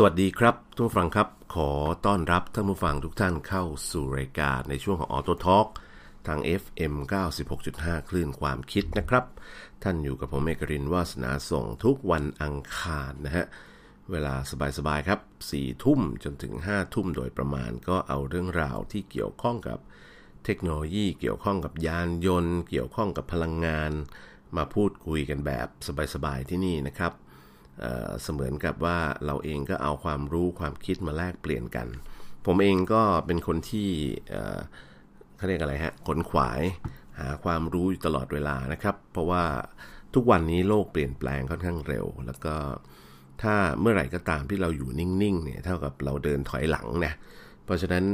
สวัสดีครับทุกผู้ฟังครับ ขอต้อนรับท่านผู้ฟังทุกท่านเข้าสู่รายการในช่วงของ Auto Talk ทาง FM 96.5 คลื่นความคิดนะครับ ท่านอยู่กับผมเอกรินวาสนาส่งทุกวันอังคารนะฮะ เวลาสบายๆครับ4ทุ่มจนถึง 5 ทุ่มโดยประมาณก็เอาเรื่องราวที่เกี่ยวข้องกับเทคโนโลยีเกี่ยวข้องกับยานยนต์ เกี่ยวข้องกับพลังงาน มาพูดคุยกันแบบสบายๆที่นี่นะครับ เสมือนกับว่าเราเองก็เอาความรู้ความคิดมาแลกเปลี่ยนกัน ผมเองก็เป็นคนที่เขาเรียกอะไรฮะขนขวายหาความรู้อยู่ตลอดเวลานะครับ เพราะว่าทุกวันนี้โลกเปลี่ยนแปลงค่อนข้างเร็ว แล้วก็ถ้าเมื่อไหร่ก็ตามที่เราอยู่นิ่งๆเนี่ยเท่ากับเราเดินถอยหลังนะเพราะฉะนั้น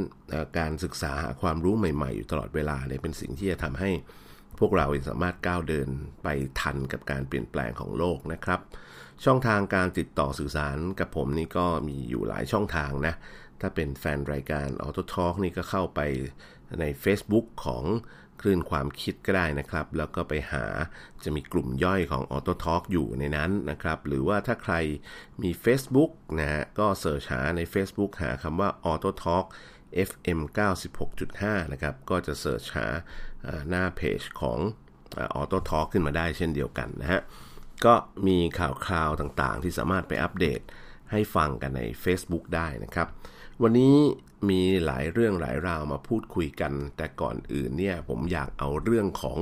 การศึกษาความรู้ใหม่ๆ อยู่ตลอดเวลาเนี่ยเป็นสิ่งที่จะทำให้พวกเราสามารถก้าวเดินไปทันกับการเปลี่ยนแปลงของโลกนะครับ ช่องทางการติดต่อสื่อสารกับผมนี่ก็มีอยู่หลายช่องทางนะ ถ้าเป็นแฟนรายการ Auto Talk นี่ก็เข้าไปใน Facebook ของคลื่นความคิดก็ได้นะครับ แล้วก็ไปหาจะมีกลุ่มย่อยของ Auto Talk อยู่ในนั้นนะครับ หรือว่าถ้าใครมี Facebook นะฮะก็เสิร์ชหาใน Facebook หาคำว่า Auto Talk FM 96.5 นะครับ ก็จะเสิร์ชหาหน้าเพจของ Auto Talk ขึ้นมาได้เช่นเดียวกันนะฮะ ก็มีข่าวคราวต่างๆ ที่สามารถไปอัปเดตให้ฟังกันใน Facebook ได้นะครับ วันนี้มีหลายเรื่องหลายราวมาพูดคุยกัน แต่ก่อนอื่นเนี่ยผมอยากเอาเรื่องของ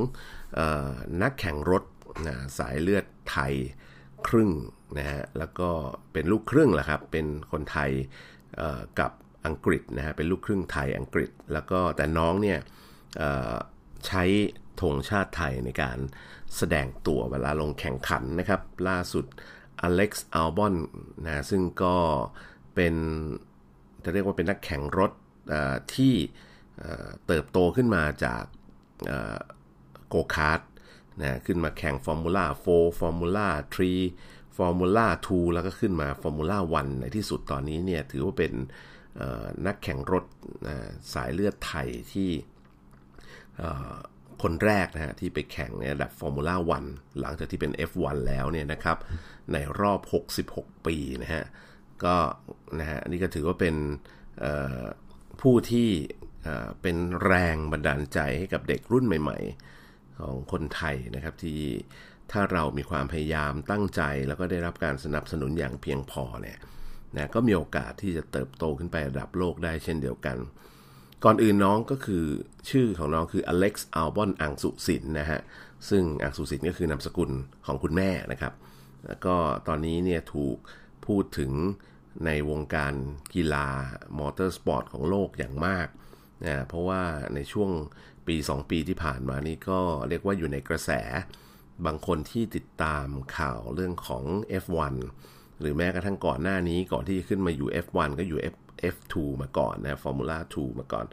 ออนักแข่งรถนะสายเลือดไทยครึ่งนะฮะแล้วก็เป็นลูกครึ่งแหละครับ เป็นคนไทยกับอังกฤษนะฮะเป็นลูกครึ่งไทยอังกฤษ แล้วก็แต่น้องเนี่ยใช้ธงชาติไทยในการ แสดงตัวเวลาลงแข่งขันนะครับ ล่าสุดอเล็กซ์อัลบอนนะซึ่งก็เป็นจะเรียกว่าเป็นนักแข่งรถที่เติบโตขึ้นมาจากโกคาร์ทนะขึ้นมาแข่งฟอร์มูล่า4ฟอร์มูล่า3ฟอร์มูล่า2แล้วก็ขึ้นมาฟอร์มูล่า1ในที่สุดตอนนี้เนี่ยถือว่าเป็นนักแข่งรถสายเลือดไทยที่ คนแรกนะฮะที่ไปแข่งในระดับฟอร์มูล่าวันหลังจากที่เป็น F1 แล้วเนี่ยนะครับ ในรอบ 66 ปีนะฮะก็นะฮะนี่ก็ถือว่าเป็นผู้ที่เป็นแรงบันดาลใจให้กับเด็กรุ่นใหม่ ๆ ของคนไทยนะครับที่ถ้าเรามีความพยายามตั้งใจ แล้วก็ได้รับการสนับสนุนอย่างเพียงพอเนี่ยนะก็มีโอกาสที่จะเติบโตขึ้นไประดับโลกได้เช่นเดียวกัน ก่อนอื่นน้องก็คือชื่อของน้องคืออเล็กซ์อัลบอนอังสุสินนะฮะ ซึ่งอังสุสินก็คือนามสกุลของคุณแม่นะครับ แล้วก็ตอนนี้เนี่ยถูกพูดถึงในวงการกีฬามอเตอร์สปอร์ตของโลกอย่างมากนะเพราะว่าในช่วงปี 2 ปีที่ผ่านมานี่ก็เรียกว่าอยู่ในกระแส บางคนที่ติดตามข่าวเรื่องของ F1 หรือแม้กระทั่งก่อนหน้านี้ก่อนที่จะขึ้นมาอยู่ F1 ก็อยู่ F F2 มาก่อนนะฟอร์มูล่า2มาก่อน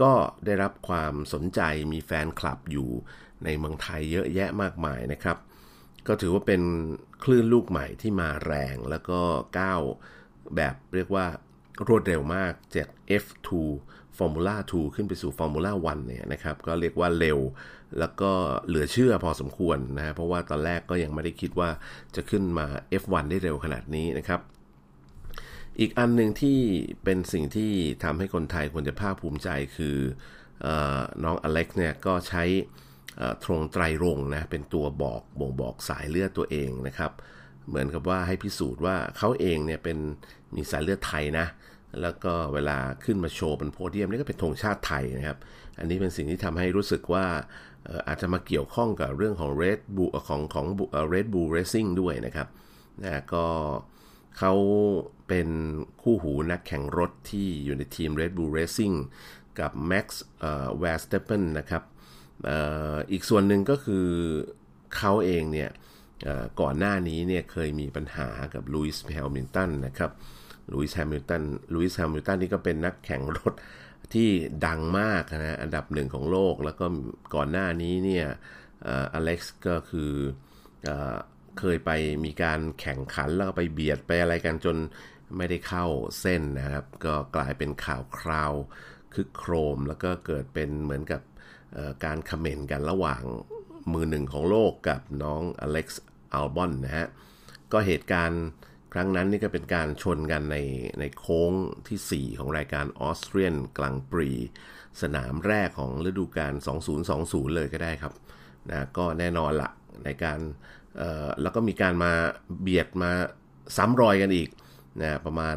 ก็ได้รับความสนใจมีแฟนคลับอยู่ในเมืองไทยเยอะแยะมากมายนะครับ ก็ถือว่าเป็นคลื่นลูกใหม่ที่มาแรงแล้วก็ก้าวแบบเรียกว่ารวดเร็วมากจาก F2 Formula 2 ขึ้นไปสู่ Formula 1 เนี่ยนะครับ ก็เรียกว่าเร็ว แล้วก็เหลือเชื่อพอสมควรนะเพราะว่าตอนแรกก็ยังไม่ได้คิดว่าจะขึ้นมา F1 ได้เร็วขนาดนี้นะครับ อีกอันหนึ่งที่เป็นสิ่งที่ทำให้คนไทยควรจะภาคภูมิใจคืออน้องอเล็กซ์เนี่ยก็ใช้ตรงไตรรงนะเป็นตัวบอกบ่งบอกสายเลือดตัวเองนะครับ เหมือนกับว่าให้พิสูจน์ว่าเขาเองเนี่ยเป็นมีสายเลือดไทยนะแล้วก็เวลาขึ้นมาโชว์บนโพเดียมนี่ก็เป็นธงชาติไทยนะครับ อันนี้เป็นสิ่งที่ทำให้รู้สึกว่าอาจจะมาเกี่ยวข้องกับเรื่องของ Red Bull ของของ Red Bull Racing ด้วยนะครับนะก็เเขาเป็นคู่หูนักแข่งรถที่อยู่ในทีม Red Bull Racing กับ Max Verstappen นะครับออีกส่วนหนึ่งก็คือเขาเองเนี่ยก่อนหน้านี้เนี่ยเคยมีปัญหากับลุยส์แฮมิลตันนะครับลุยส์แฮมิลตันลุยส์แฮมิลตันนี่ก็เป็นนักแข่งรถที่ดังมากนะอันดับหนึ่งของโลก แล้วก็ก่อนหน้านี้เนี่ยอเล็กซ์ก็คืออ เคยไปมีการแข่งขันแล้วก็ไปเบียดไปอะไรกันจนไม่ได้เข้าเส้นนะครับ ก็กลายเป็นข่าวคราวคึกโครม แล้วก็เกิดเป็นเหมือนกับการคอมเมนต์กันระหว่างมือหนึ่งของโลกกับน้องอเล็กซ์อัลบอนนะฮะ ก็เหตุการณ์ครั้งนั้นนี่ก็เป็นการชนกันในในโค้งที่ 4 ของรายการออสเตรียนกลางปรี สนามแรกของฤดูกาล2020 เลยก็ได้ครับนะก็แน่นอนละในการ แล้วก็มีการมาเบียดมาซ้ำรอยกันอีกนะประมาณ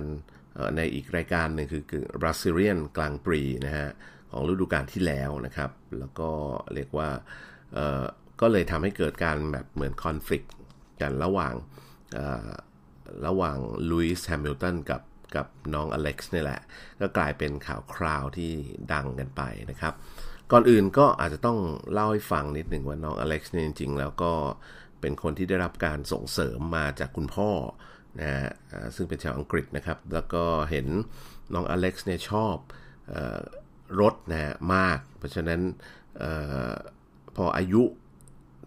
ในอีกรายการหนึ่งคือ Brazilian Grand Prix นะฮะของฤดูกาลที่แล้วนะครับ แล้วก็เรียกว่าก็เลยทำให้เกิดการแบบเหมือนคอนฟ lict กันระหว่างระหว่างลุยส์แฮมิลตันกับกับน้องอเล็กซ์นี่แหละ ก็กลายเป็นข่าวคราวที่ดังกันไปนะครับ ก่อนอื่นก็อาจจะต้องเล่าให้ฟังนิดหนึ่งว่าน้องอเล็กซ์เนี่ยจริงๆ แล้วก็เป็นคนที่ได้รับการส่งเสริมมาจากคุณพ่อนะฮะซึ่งเป็นชาวอังกฤษนะครับ แล้วก็เห็นน้องอเล็กซ์เนี่ยชอบรถนะมาก เพราะฉะนั้นออพออายุ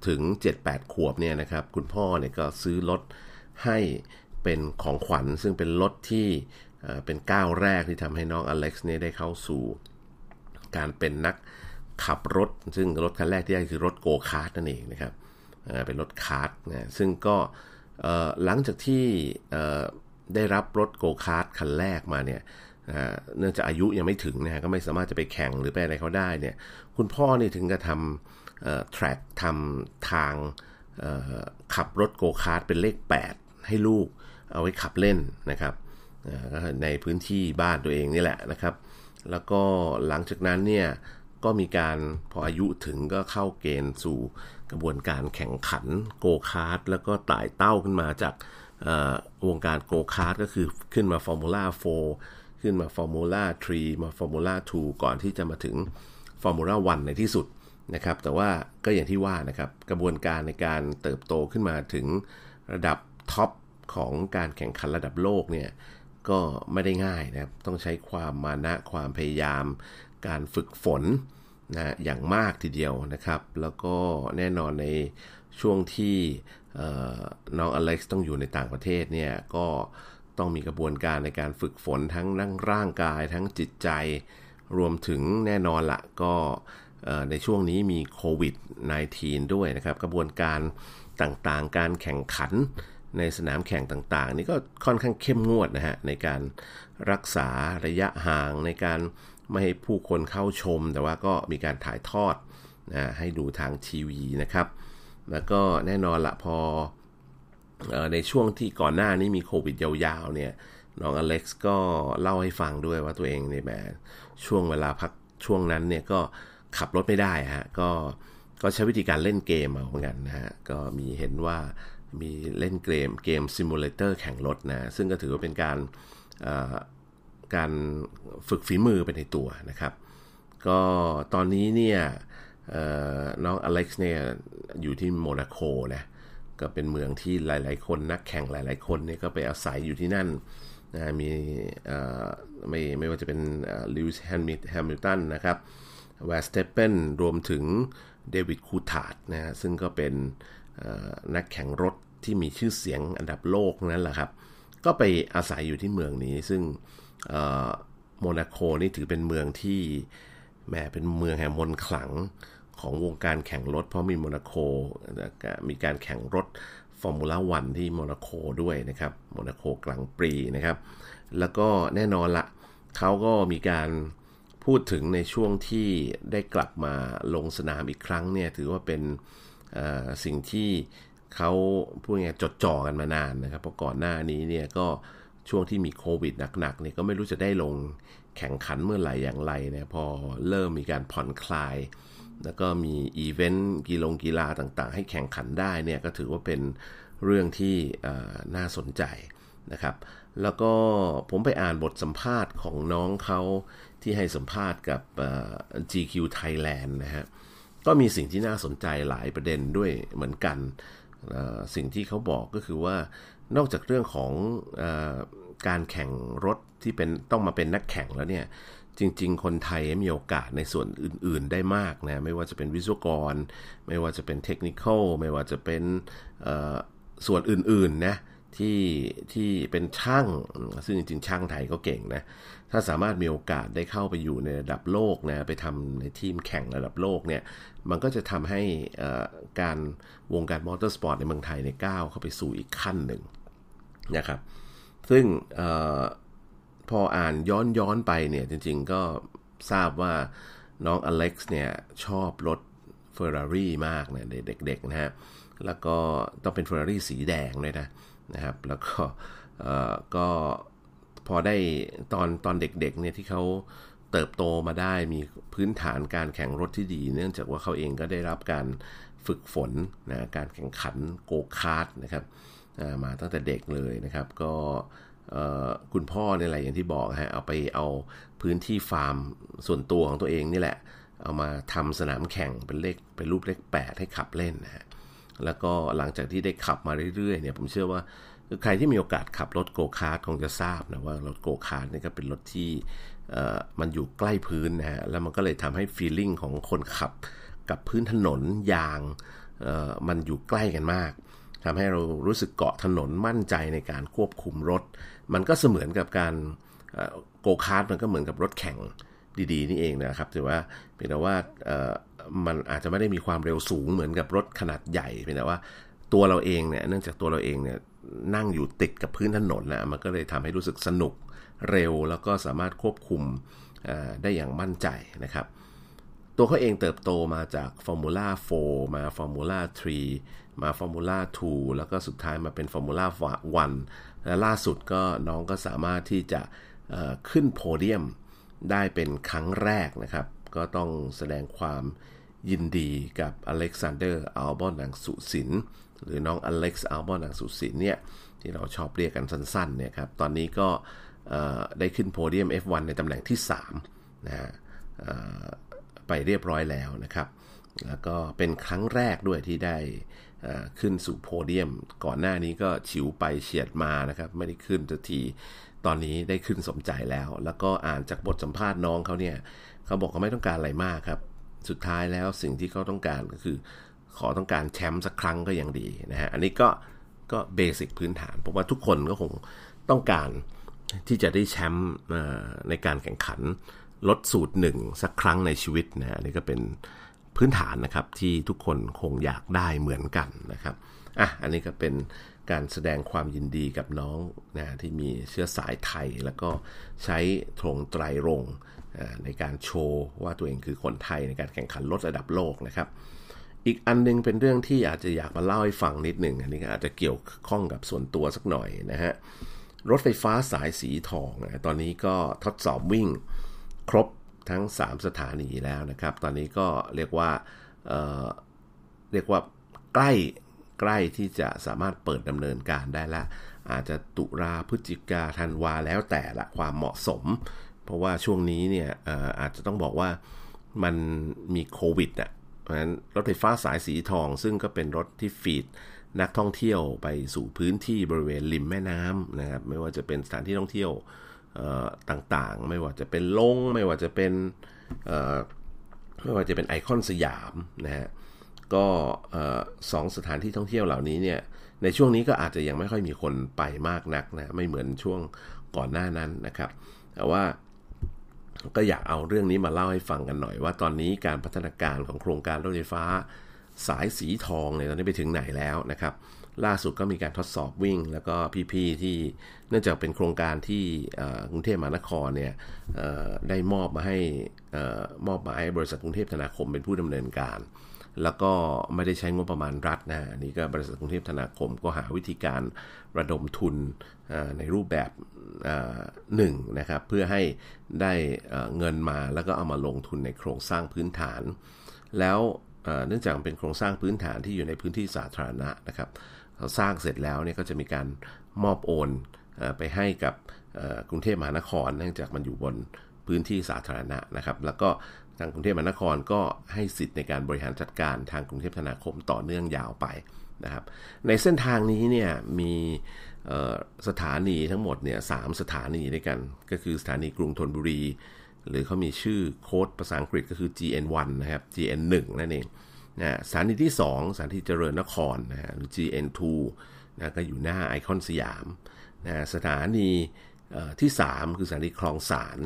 ถึง 7-8 ขวบเนี่ยนะครับ คุณพ่อเนี่ยก็ซื้อรถให้เป็นของขวัญ ซึ่งเป็นรถที่เป็นก้าวแรกที่ทำให้น้องอเล็กซ์เนี่ยได้เข้าสู่ การเป็นนักขับรถ ซึ่งรถคันแรกที่ได้คือรถโกคาร์ทนั่นเองนะครับ เป็นรถคาร์ทนะซึ่งก็หลังจากที่ได้รับรถโกคาร์ทคันแรกมาเนี่ยเนื่องจากอายุยังไม่ถึงนะก็ไม่สามารถจะไปแข่งหรือไปอะไรเขาได้เนี่ยคุณพ่อนี่ถึงจะทำ track ทำทางขับรถโกคาร์ทเป็นเลข 8 ให้ลูกเอาไว้ขับเล่นนะครับในพื้นที่บ้านตัวเองนี่แหละนะครับ แล้วก็หลังจากนั้นเนี่ยก็มีการพออายุถึงก็เข้าเกณฑ์สู่ กระบวนการแข่งขันโกคาร์ทแล้วก็ไต่เต้าขึ้นมาจากวงการโกคาร์ทก็คือขึ้นมาฟอร์มูล่า4ขึ้นมาฟอร์มูล่า3มาฟอร์มูล่า2ก่อนที่จะมาถึงฟอร์มูล่า1ในที่สุดนะครับ แต่ว่าก็อย่างที่ว่านะครับกระบวนการในการเติบโตขึ้นมาถึงระดับท็อปของการแข่งขันระดับโลกเนี่ยก็ไม่ได้ง่ายนะครับ ต้องใช้ความมานะความพยายาม การฝึกฝน นะอย่างมากทีเดียวนะครับ แล้วก็แน่นอนในช่วงที่น้องอเล็กซ์ต้องอยู่ในต่างประเทศเนี่ยก็ต้องมีกระบวนการในการฝึกฝนทั้งนั่งร่างกายทั้งจิตใจ รวมถึงแน่นอนละก็ในช่วงนี้มีโควิด -19 ด้วยนะครับ กระบวนการต่างๆ การแข่งขันในสนามแข่งต่างๆ นี่ก็ค่อนข้างเข้มงวดนะฮะในการรักษาระยะห่างในการ ไม่ให้ผู้คนเข้าชม แต่ว่าก็มีการถ่ายทอดนะให้ดูทางทีวีนะครับ แล้วก็แน่นอนละพออในช่วงที่ก่อนหน้านี้มีโควิดยาวๆเนี่ยน้องอเล็กซ์ก็เล่าให้ฟังด้วยว่าตัวเองในแบบช่วงเวลาพักช่วงนั้นเนี่ยก็ขับรถไม่ได้ฮะก็ก็ใช้วิธีการเล่นเกมเอาเหมือนกันนะฮะก็มีเห็นว่ามีเล่นเกมเกม simulator แข่งรถนะ ซึ่งก็ถือว่าเป็นการ การฝึกฝีมือไปในตัวนะครับ ก็ตอนนี้เนี่ยน้องอเล็กซ์เนี่ยอยู่ที่โมนาโกนะก็เป็นเมืองที่หลาย ๆ คนนักแข่งหลาย ๆ คนเนี่ยก็ไปอาศัยอยู่ที่นั่นนะมีไม่ไม่ว่าจะเป็นลุยส์แฮมิลตันนะครับ Verstappen รวมถึงเดวิดคูทาร์ดนะซึ่งก็เป็นนักแข่งรถที่มีชื่อเสียงอันดับโลกนั่นแหละครับ ก็ไปอาศัยอยู่ที่เมืองนี้ ซึ่ง โมนาโกนี่ถือเป็นเมืองที่แม่เป็นเมืองแห่งมนต์ขลังของวงการแข่งรถ เพราะมีโมนาโกมีการแข่งรถฟอร์มูล่าวันที่โมนาโกด้วยนะครับโมนาโกกลางปีนะครับ แล้วก็แน่นอนละเขาก็มีการพูดถึงในช่วงที่ได้กลับมาลงสนามอีกครั้งเนี่ยถือว่าเป็นสิ่งที่เขาพูดไงจดจ่อกันมานานนะครับเพราะก่อนหน้านี้เนี่ยก็ ช่วงที่มีโควิดหนักๆเนี่ยก็ไม่รู้จะได้ลงแข่งขันเมื่อไหร่อย่างไรเนี่ยพอเริ่มมีการผ่อนคลาย แล้วก็มีอีเวนต์กีฬากีฬาต่างๆ ให้แข่งขันได้เนี่ยก็ถือว่าเป็นเรื่องที่น่าสนใจนะครับ แล้วก็ผมไปอ่านบทสัมภาษณ์ของน้องเขาที่ให้สัมภาษณ์กับ GQ Thailand นะฮะก็มีสิ่งที่น่าสนใจหลายประเด็นด้วยเหมือนกัน สิ่งที่เขาบอกก็คือว่า นอกจากเรื่องของอการแข่งรถที่เป็นต้องมาเป็นนักแข่งแล้วเนี่ยจริง ๆ คนไทยมีโอกาสในส่วนอื่น ๆ ได้มากนะไม่ว่าจะเป็นวิศวกร ไม่ว่าจะเป็นเทคนิคไม่ว่าจะเป็นส่วนอื่น ๆ นะที่ที่เป็นช่าง ซึ่งจริง ๆ ช่างไทยก็เก่งนะ ถ้าสามารถมีโอกาสได้เข้าไปอยู่ในระดับโลกนะไปทำในทีมแข่งระดับโลกเนี่ย มันก็จะทำให้การวงการมอเตอร์สปอร์ตในเมืองไทยในก้าวเข้าไปสู่อีกขั้นหนึ่ง นะครับ ซึ่งอพออ่านย้อนย้อนไปเนี่ยจริงๆก็ทราบว่าน้องอเล็กซ์เนี่ยชอบรถเฟอร์รารี่มากเนี่ยเด็กๆนะฮะ แล้วก็ต้องเป็นเฟอร์รารี่สีแดงด้วยนะนะครับ แล้วก็ก็พอได้ตอนตอนเด็กๆเนี่ยที่เขาเติบโตมาได้มีพื้นฐานการแข่งรถที่ดี เนื่องจากว่าเขาเองก็ได้รับการฝึกฝนนะการแข่งขันโกคาร์ทนะครับ มาตั้งแต่เด็กเลยนะครับ ก็คุณพ่อในอะไรอย่างที่บอกฮะเอาไปเอาพื้นที่ฟาร์มส่วนตัวของตัวเองนี่แหละ เอามาทำสนามแข่งเป็นเลขเป็นรูปเลข 8 ให้ขับเล่นนะฮะแล้วก็หลังจากที่ได้ขับมาเรื่อยๆเนี่ยผมเชื่อว่าใครที่มีโอกาสขับรถโกคาร์ทคงจะทราบนะว่ารถโกคาร์ทนี่ก็เป็นรถที่มันอยู่ใกล้พื้นนะฮะแล้วมันก็เลยทำให้ feeling ของคนขับกับพื้นถนนยางมันอยู่ใกล้กันมาก ทำให้เรารู้สึกเกาะถนนมั่นใจในการควบคุมรถ มันก็เสมือนกับการโกคาร์ดมันก็เหมือนกับรถแข่งดีๆ นี่เองนะครับแต่ว่าเพียงแต่ว่ามันอาจจะไม่ได้มีความเร็วสูงเหมือนกับรถขนาดใหญ่เพียงแต่ว่าตัวเราเองเนี่ยเนื่องจากตัวเราเองเนี่ยนั่งอยู่ติดกับพื้นถนนนะมันก็เลยทำให้รู้สึกสนุกเร็ว แล้วก็สามารถควบคุมได้อย่างมั่นใจนะครับ ตัวเขาเองเติบโตมาจาก Formula 4 มา Formula 3 มา Formula 2แล้วก็สุดท้ายมาเป็น Formula 1และล่าสุดก็น้องก็สามารถที่จะขึ้นโพเดียมได้เป็นครั้งแรกนะครับ ก็ต้องแสดงความยินดีกับอเล็กซานเดอร์อัลบอนอังศุสิงห์ หรือน้องอเล็กซ์อัลบอนอังศุสิงห์เนี่ย ที่เราชอบเรียกกันสั้นๆเนี่ยครับ ตอนนี้ก็ได้ขึ้นโพเดียม F1 ในตำแหน่งที่3นะฮะไปเรียบร้อยแล้วนะครับ แล้วก็เป็นครั้งแรกด้วยที่ได้ขึ้นสู่โพเดียม ก่อนหน้านี้ก็ฉิวไปเฉียดมานะครับ ไม่ได้ขึ้นสักทีตอนนี้ได้ขึ้นสมใจแล้ว แล้วก็อ่านจากบทสัมภาษณ์น้องเขาเนี่ยเขาบอกเขาไม่ต้องการอะไรมากครับ สุดท้ายแล้วสิ่งที่เขาต้องการก็คือ ขอต้องการแชมป์สักครั้งก็ยังดีนะฮะอันนี้ก็ก็เบสิกพื้นฐานผมว่าทุกคนก็คงต้องการที่จะได้แชมป์ในการแข่งขันลดสูตรหนึ่งสักครั้งในชีวิตนะนี่ก็เป็น พื้นฐานนะครับที่ทุกคนคงอยากได้เหมือนกันนะครับอะอันนี้ก็เป็นการแสดงความยินดีกับน้องนะที่มีเชื้อสายไทย แล้วก็ใช้ธงไตรรงในการโชว์ว่าตัวเองคือคนไทยในการแข่งขันรถระดับโลกนะครับ อีกอันนึงเป็นเรื่องที่อาจจะอยากมาเล่าให้ฟังนิดหนึ่งอันนี้อาจจะเกี่ยวข้องกับส่วนตัวสักหน่อยนะฮะรถไฟฟ้าสายสีทองนะตอนนี้ก็ทดสอบวิ่งครบ ทั้ง 3 สถานีแล้วนะครับ ตอนนี้ก็เรียกว่าเเรียกว่าใกล้ใกล้ที่จะสามารถเปิดดำเนินการได้ละ อาจจะตุลาพฤศจิกาธันวาแล้วแต่ละความเหมาะสม เพราะว่าช่วงนี้เนี่ยอาจจะต้องบอกว่ามันมีโควิดอะเพราะฉะนั้นรถไฟฟ้าสายสีทอง ซึ่งก็เป็นรถที่ฟีดนักท่องเที่ยวไปสู่พื้นที่บริเวณริมแม่น้ำนะครับไม่ว่าจะเป็นสถานที่ท่องเที่ยว ต่างๆ ไม่ว่าจะเป็นลง ไม่ว่าจะเป็นไม่ว่าจะเป็นไอคอนสยามนะฮะก็สองสถานที่ท่องเที่ยวเหล่านี้เนี่ยในช่วงนี้ก็อาจจะยังไม่ค่อยมีคนไปมากนักนะไม่เหมือนช่วงก่อนหน้านั้นนะครับ แต่ว่าก็อยากเอาเรื่องนี้มาเล่าให้ฟังกันหน่อย ว่าตอนนี้การพัฒนาการของโครงการรถไฟฟ้าสายสีทองเนี่ยตอนนี้ไปถึงไหนแล้วนะครับ ล่าสุดก็มีการทดสอบวิ่ง แล้วก็พี่ๆที่เนื่องจากเป็นโครงการที่กรุงเทพมหานครเนี่ยได้มอบมาให้มอบมาให้บริษัทกรุงเทพธนาคมเป็นผู้ดำเนินการ แล้วก็ไม่ได้ใช้งบประมาณรัฐนะนี่ก็บริษัทกรุงเทพธนาคมก็หาวิธีการระดมทุนในรูปแบบหนึ่งนะครับเพื่อให้ได้เงินมาแล้วก็เอามาลงทุนในโครงสร้างพื้นฐาน แล้วเนื่องจากเป็นโครงสร้างพื้นฐานที่อยู่ในพื้นที่สาธารณะนะครับ สร้างเสร็จแล้วเนี่ยก็จะมีการมอบโอนไปให้กับกรุงเทพมหานคร เนื่องจากมันอยู่บนพื้นที่สาธารณะนะครับ แล้วก็ทางกรุงเทพมหานครก็ให้สิทธิ์ในการบริหารจัดการทางกรุงเทพธนาคมต่อเนื่องยาวไปนะครับ ในเส้นทางนี้เนี่ยมีสถานีทั้งหมดเนี่ยสสถานีด้วยกัน ก็คือสถานีกรุงธนบุรี หรือเขามีชื่อโค้ดภาษาอังกฤษก็คือ GN1 นะครับ GN1 นั่นเอง นะสถานีที่ 2สถานีเจริญนครนะฮะหรือ GN2 นะก็อยู่หน้าไอคอนสยามนะสถานีที่ 3 คือสถานีคลองสาร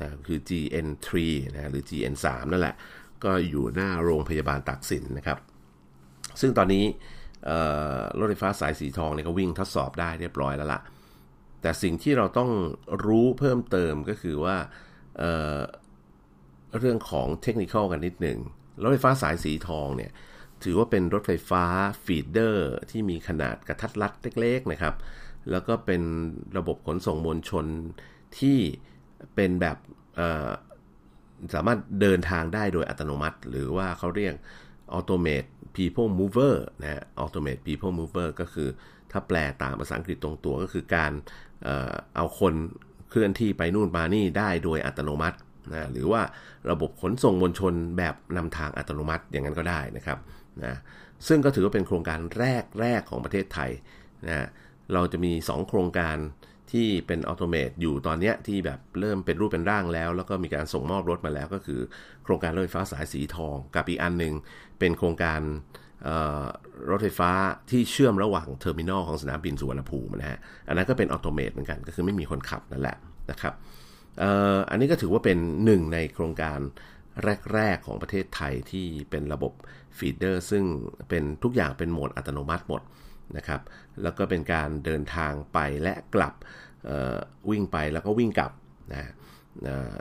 นะคือ GN3 นะหรือ GN3 นั่นแหละ ก็อยู่หน้าโรงพยาบาลตักสินนะครับ ซึ่งตอนนี้รถไฟฟ้าสายสีทองเนี่ยก็วิ่งทดสอบได้เรียบร้อยแล้วล่ะ แต่สิ่งที่เราต้องรู้เพิ่มเติมก็คือว่าเรื่องของเทคนิคกันนิดหนึ่ง รถไฟฟ้าสายสีทองเนี่ยถือว่าเป็นรถไฟฟ้า feeder ที่มีขนาดกระทัดรัดเล็กๆนะครับ แล้วก็เป็นระบบขนส่งมวลชนที่เป็นแบบสามารถเดินทางได้โดยอัตโนมัติ หรือว่าเขาเรียก automate people mover นะฮะ automate people mover ก็คือถ้าแปลตามภาษาอังกฤษตรงตัวก็คือการเเอาคนเคลื่อนที่ไปนู่นมานี่ได้โดยอัตโนมัติ นะหรือว่าระบบขนส่งมวลชนแบบนำทางอัตโนมัติอย่างนั้นก็ได้นะครับนะซึ่งก็ถือว่าเป็นโครงการแรกแรกของประเทศไทยนะเราจะมี 2 โครงการที่เป็นอัตโนมัติอยู่ตอนนี้ที่แบบเริ่มเป็นรูปเป็นร่างแล้ว แล้วก็มีการส่งมอบรถมาแล้วก็คือ โครงการรถไฟฟ้าสายสีทอง กับอีกอันหนึ่งเป็นโครงการรถไฟฟ้าที่เชื่อมระหว่าง terminal ของสนามบินสุวรรณภูมินะฮะ อันนั้นก็เป็นอัตโนมัติเหมือนกัน ก็คือไม่มีคนขับนั่นแหละนะครับ อันนี้ก็ถือว่าเป็นหนึ่งในโครงการแรก ๆ ของประเทศไทยที่เป็นระบบฟีดเดอร์ซึ่งเป็นทุกอย่างเป็นโหมดอัตโนมัติหมดนะครับ แล้วก็เป็นการเดินทางไปและกลับวิ่งไปแล้วก็วิ่งกลับนะ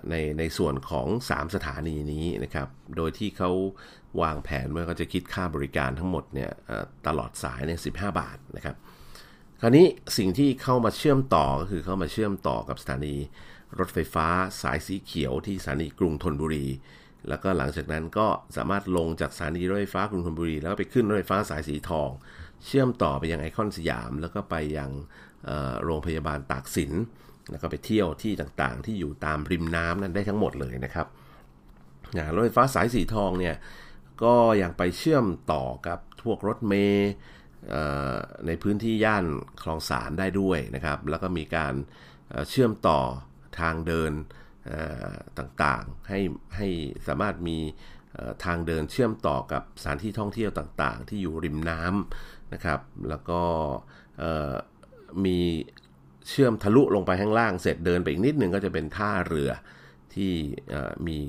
ในในส่วนของ 3 สถานีนี้นะครับ โดยที่เขาวางแผนว่าเขาจะคิดค่าบริการทั้งหมดเนี่ยตลอดสายเนี่ยสิบาทนะครับ คราวนี้สิ่งที่เข้ามาเชื่อมต่อก็คือเข้ามาเชื่อมต่อกับสถานี รถไฟฟ้าสายสีเขียวที่สถานีกรุงธนบุรี แล้วก็หลังจากนั้นก็สามารถลงจากสถานีรถไฟฟ้ากรุงธนบุรี แล้วก็ไปขึ้นรถไฟฟ้าสายสีทอง เชื่อมต่อไปยังไอคอนสยาม แล้วก็ไปยังโรงพยาบาลตากสิน แล้วก็ไปเที่ยวที่ต่างๆ ที่อยู่ตามริมน้ำนั้นได้ทั้งหมดเลยนะครับรถไฟฟ้าสายสีทองเนี่ยก็ยังไปเชื่อมต่อกับพวกรถเมย์ในพื้นที่ย่านคลองสารได้ด้วยนะครับ แล้วก็มีการเชื่อมต่อ ทางเดินต่างๆ ให้ให้สามารถมีทางเดินเชื่อมต่อกับสถานที่ท่องเที่ยวต่างๆ ที่อยู่ริมน้ำนะครับ แล้วก็มีเชื่อมทะลุลงไปข้างล่างเสร็จเดินไปอีกนิดนึงก็จะเป็นท่าเรือที่มี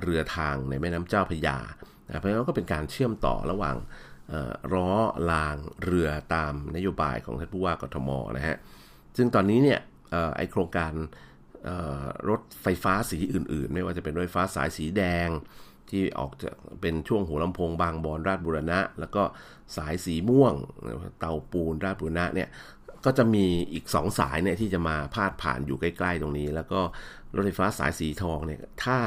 เรือทางในแม่น้ำเจ้าพยา เพราะฉะนั้นก็เป็นการเชื่อมต่อระหว่างล้อรางเรือตามนโยบายของท่านผู้ว่ากทมนะฮะ ซึ่งตอนนี้เนี่ยไอโครงการ รถไฟฟ้าสีอื่น ๆ ไม่ว่าจะเป็นรถไฟฟ้าสายสีแดงที่ออกจะเป็นช่วงหัวลำโพงบางบอนราชบุรณะ แล้วก็สายสีม่วงเตาปูนราชบุรณะเนี่ยก็จะมีอีก 2 สายเนี่ยที่จะมาพาดผ่านอยู่ใกล้ ๆ ตรงนี้ แล้วก็รถไฟฟ้าสายสีทองเนี่ยถ้า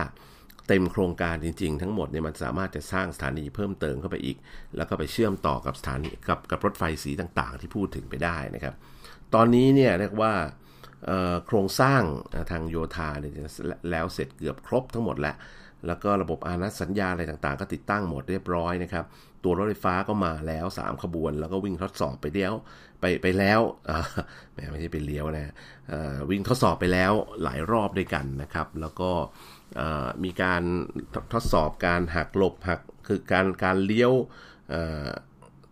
เต็มโครงการจริง ๆ ทั้งหมดเนี่ยมันสามารถจะสร้างสถานีเพิ่มเติมเข้าไปอีก แล้วก็ไปเชื่อมต่อกับสถานีกับกับรถไฟสีต่างๆ ที่พูดถึงไปได้นะครับ ตอนนี้เนี่ยเรียกว่า โครงสร้างทางโยธาเนี่ยแล้วเสร็จเกือบครบทั้งหมดแล้ว แล้วก็ระบบอานัสัญญาอะไรต่างๆ ก็ติดตั้งหมดเรียบร้อยนะครับ ตัวรถไฟฟ้าก็มาแล้ว 3 ขบวน แล้วก็วิ่งทดสอบไปเดียวไปไปแล้วไม่ใช่ไปเลี้ยวนะวิ่งทดสอบไปแล้วหลายรอบด้วยกันนะครับ แล้วก็มีการทดสอบการหักหลบหักคือการการเลี้ยว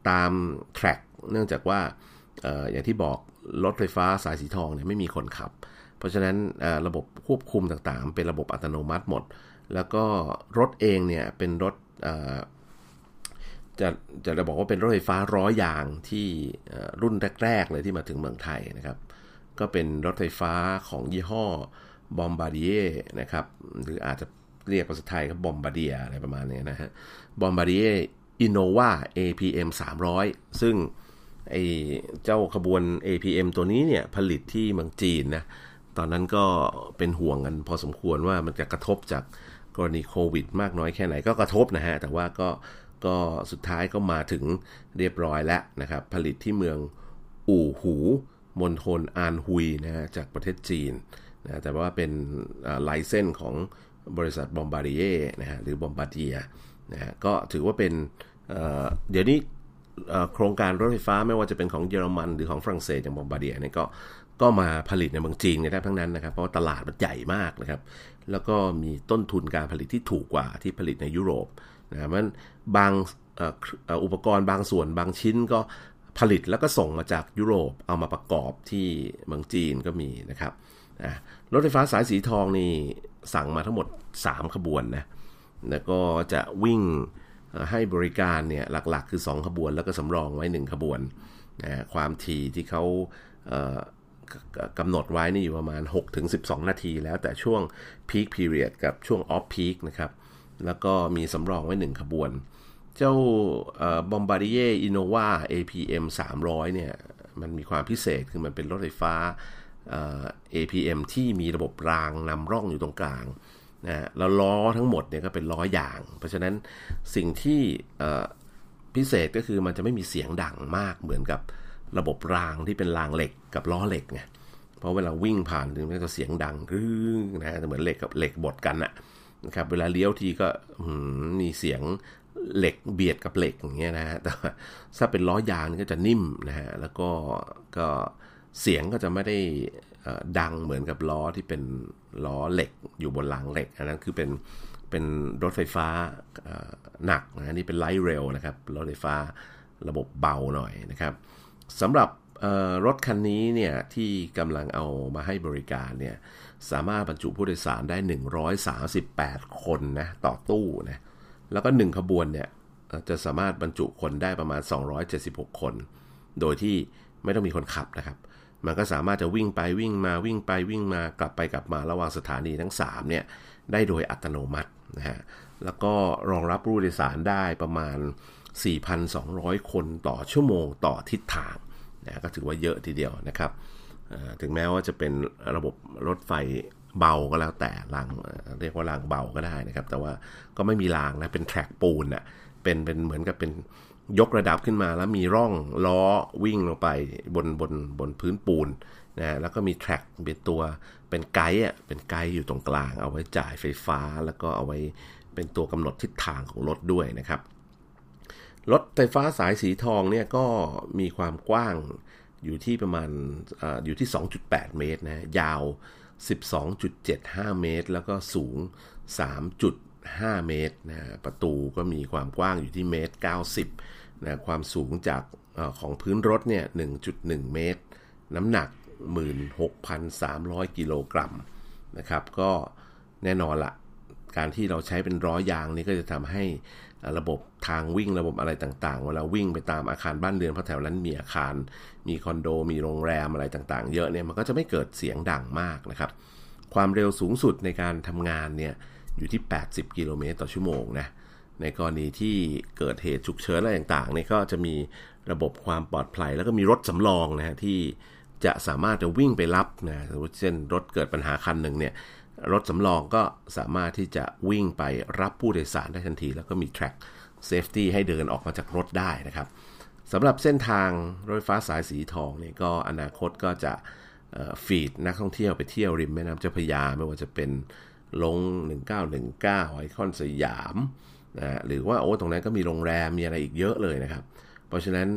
ตามแทร็กเนื่องจากว่าอย่างที่บอก รถไฟฟ้าสายสีทองเนี่ยไม่มีคนขับ เพราะฉะนั้นระบบควบคุมต่างๆ เป็นระบบอัตโนมัติหมด แล้วก็รถเองเนี่ยเป็นรถจะจะจะบอกว่าเป็นรถไฟฟ้าร้อยยางที่รุ่นแรก ๆ เลยที่มาถึงเมืองไทยนะครับ ก็เป็นรถไฟฟ้าของยี่ห้อ Bombardier นะครับ หรืออาจจะเรียกภาษาไทยก็บอมบาร์เดียอะไรประมาณนี้นะฮะบอมบาร์ดียอินโนวา APM 300 ซึ่ง ไอ้เจ้าขบวน APM ตัวนี้เนี่ยผลิตที่เมืองจีนนะ ตอนนั้นก็เป็นห่วงกันพอสมควรว่ามันจะกระทบจากกรณีโควิด มากน้อยแค่ไหนก็กระทบนะฮะ แต่ว่าก็ก็สุดท้ายก็มาถึงเรียบร้อยแล้วนะครับ ผลิตที่เมืองอู่หูมณฑลอานฮุยนะฮะจากประเทศจีนนะแต่ว่าเป็น license ของบริษัท Bombardier นะฮะหรือบอมบาร์เดียนะฮะก็ถือว่าเป็นเดี๋ยวนี้ โครงการรถไฟฟ้าไม่ว่าจะเป็นของเยอรมันหรือของฝรั่งเศสอย่างบอมบาร์เดียเนี่ยก็ก็มาผลิตในเมืองจีนได้ทั้งนั้นนะครับ เพราะว่าตลาดมันใหญ่มากนะครับ แล้วก็มีต้นทุนการผลิตที่ถูกกว่าที่ผลิตในยุโรปนะมันบางอุปกรณ์บางส่วนบางชิ้นก็ผลิตแล้วก็ส่งมาจากยุโรปเอามาประกอบที่เมืองจีนก็มีนะครับรถไฟฟ้าสายสีทองนี่สั่งมาทั้งหมด 3 ขบวนนะแล้วก็จะวิ่ง ให้บริการเนี่ยหลักๆ คือ 2 ขบวน แล้วก็สำรองไว้ 1 ขบวนนะความถี่ที่เขากำหนดไว้นี่อยู่ประมาณ 6-12 นาที แล้วแต่ช่วง peak period กับช่วง off peak นะครับ แล้วก็มีสำรองไว้ 1 ขบวน เจ้า Bombardier Innova APM 300 เนี่ย มันมีความพิเศษคือมันเป็นรถไฟฟ้า APM ที่มีระบบรางนำร่องอยู่ตรงกลาง นะแล้วล้อทั้งหมดเนี่ยก็เป็นล้อยาง เพราะฉะนั้นสิ่งที่พิเศษก็คือมันจะไม่มีเสียงดังมากเหมือนกับระบบรางที่เป็นรางเหล็กกับล้อเหล็กไงเพราะเวลาวิ่งผ่านถึงมันจะเสียงดังกึ้งนะเหมือนเหล็กกับเหล็กบดกันอะนะครับเวลาเลี้ยวทีก็มีเสียงเหล็กเบียดกับเหล็กอย่างเงี้ยนะฮะแต่ถ้าเป็นล้อยางก็จะนิ่มนะฮะแล้วก็ก็เสียงก็จะไม่ได้ ดังเหมือนกับล้อที่เป็นล้อเหล็กอยู่บนรางเหล็ก อันนั้นคือเป็นเป็นรถไฟฟ้าหนักนะนี่เป็นไลท์เรลนะครับ รถไฟฟ้าระบบเบาหน่อยนะครับสำหรับรถคันนี้เนี่ยที่กำลังเอามาให้บริการเนี่ยสามารถบรรจุผู้โดยสารได้ 138 คนนะต่อตู้นะแล้วก็ 1 ขบวนเนี่ยจะสามารถบรรจุคนได้ประมาณ 276 คน โดยที่ไม่ต้องมีคนขับนะครับ มันก็สามารถจะวิ่งไปวิ่งมาวิ่งไปวิ่งมากลับไปกลับมาระหว่างสถานีทั้ง3เนี่ยได้โดยอัตโนมัตินะฮะแล้วก็รองรับผู้โดยสารได้ประมาณ 4,200 คนต่อชั่วโมงต่อทิศทางนะก็ถือว่าเยอะทีเดียวนะครับถึงแม้ว่าจะเป็นระบบรถไฟเบาก็แล้วแต่รางเรียกว่ารางเบาก็ได้นะครับ แต่ว่าก็ไม่มีรางนะเป็นแทร็กปูนอะเป็นเป็นเหมือนกับเป็น ยกระดับขึ้นมาแล้วมีร่องล้อวิ่งลงไปบนบนบนพื้นปูนนะแล้วก็มีแทร็กเป็นตัวเป็นไกด์อะเป็นไกด์อยู่ตรงกลาง เอาไว้จ่ายไฟฟ้าแล้วก็เอาไว้เป็นตัวกำหนดทิศทางของรถด้วยนะครับ รถไฟฟ้าสายสีทองเนี่ยก็มีความกว้างอยู่ที่ประมาณออยู่ที่ 2.8 เมตรนะยาว 12.75 เมตร แล้วก็สูง 3.5 เมตรนะประตูก็มีความกว้างอยู่ที่เมตร 90 นะความสูงจากอของพื้นรถเนี่ย 1.1 เมตร น้ำหนัก 16,300 กิโลกรัมนะครับ ก็แน่นอนละการที่เราใช้เป็นร้อยางนี่ก็จะทำให้ระบบทางวิ่งระบบอะไรต่างๆ เวลาวิ่งไปตามอาคารบ้านเรือนเพราะแถวนั้นมีอาคาร มีคอนโด มีโรงแรมอะไรต่างๆ เยอะเนี่ยมันก็จะไม่เกิดเสียงดังมากนะครับ ความเร็วสูงสุดในการทำงานเนี่ยอยู่ที่ 80 กิโลเมตรต่อชั่วโมงนะ ในกรณีที่เกิดเหตุฉุกเฉินอะไรต่างๆเนี่ยก็จะมีระบบความปลอดภัย แล้วก็มีรถสำรองนะฮะที่จะสามารถจะวิ่งไปรับนะสมมติเช่นรถเกิดปัญหาคันหนึ่งเนี่ยรถสำรองก็สามารถที่จะวิ่งไปรับผู้โดยสารได้ทันที แล้วก็มี track safety ให้เดินออกมาจากรถได้นะครับสำหรับเส้นทางรถไฟฟ้าสายสีทองเนี่ยก็อนาคตก็จะฟีดนักท่องเที่ยวไปเที่ยวริมแม่น้ำเจ้าพระยา ไม่ว่าจะเป็นลง 1919ไอคอนสยาม นะหรือว่าโอ้ตรงนั้นก็มีโรงแรมมีอะไรอีกเยอะเลยนะครับ เพราะฉะนั้น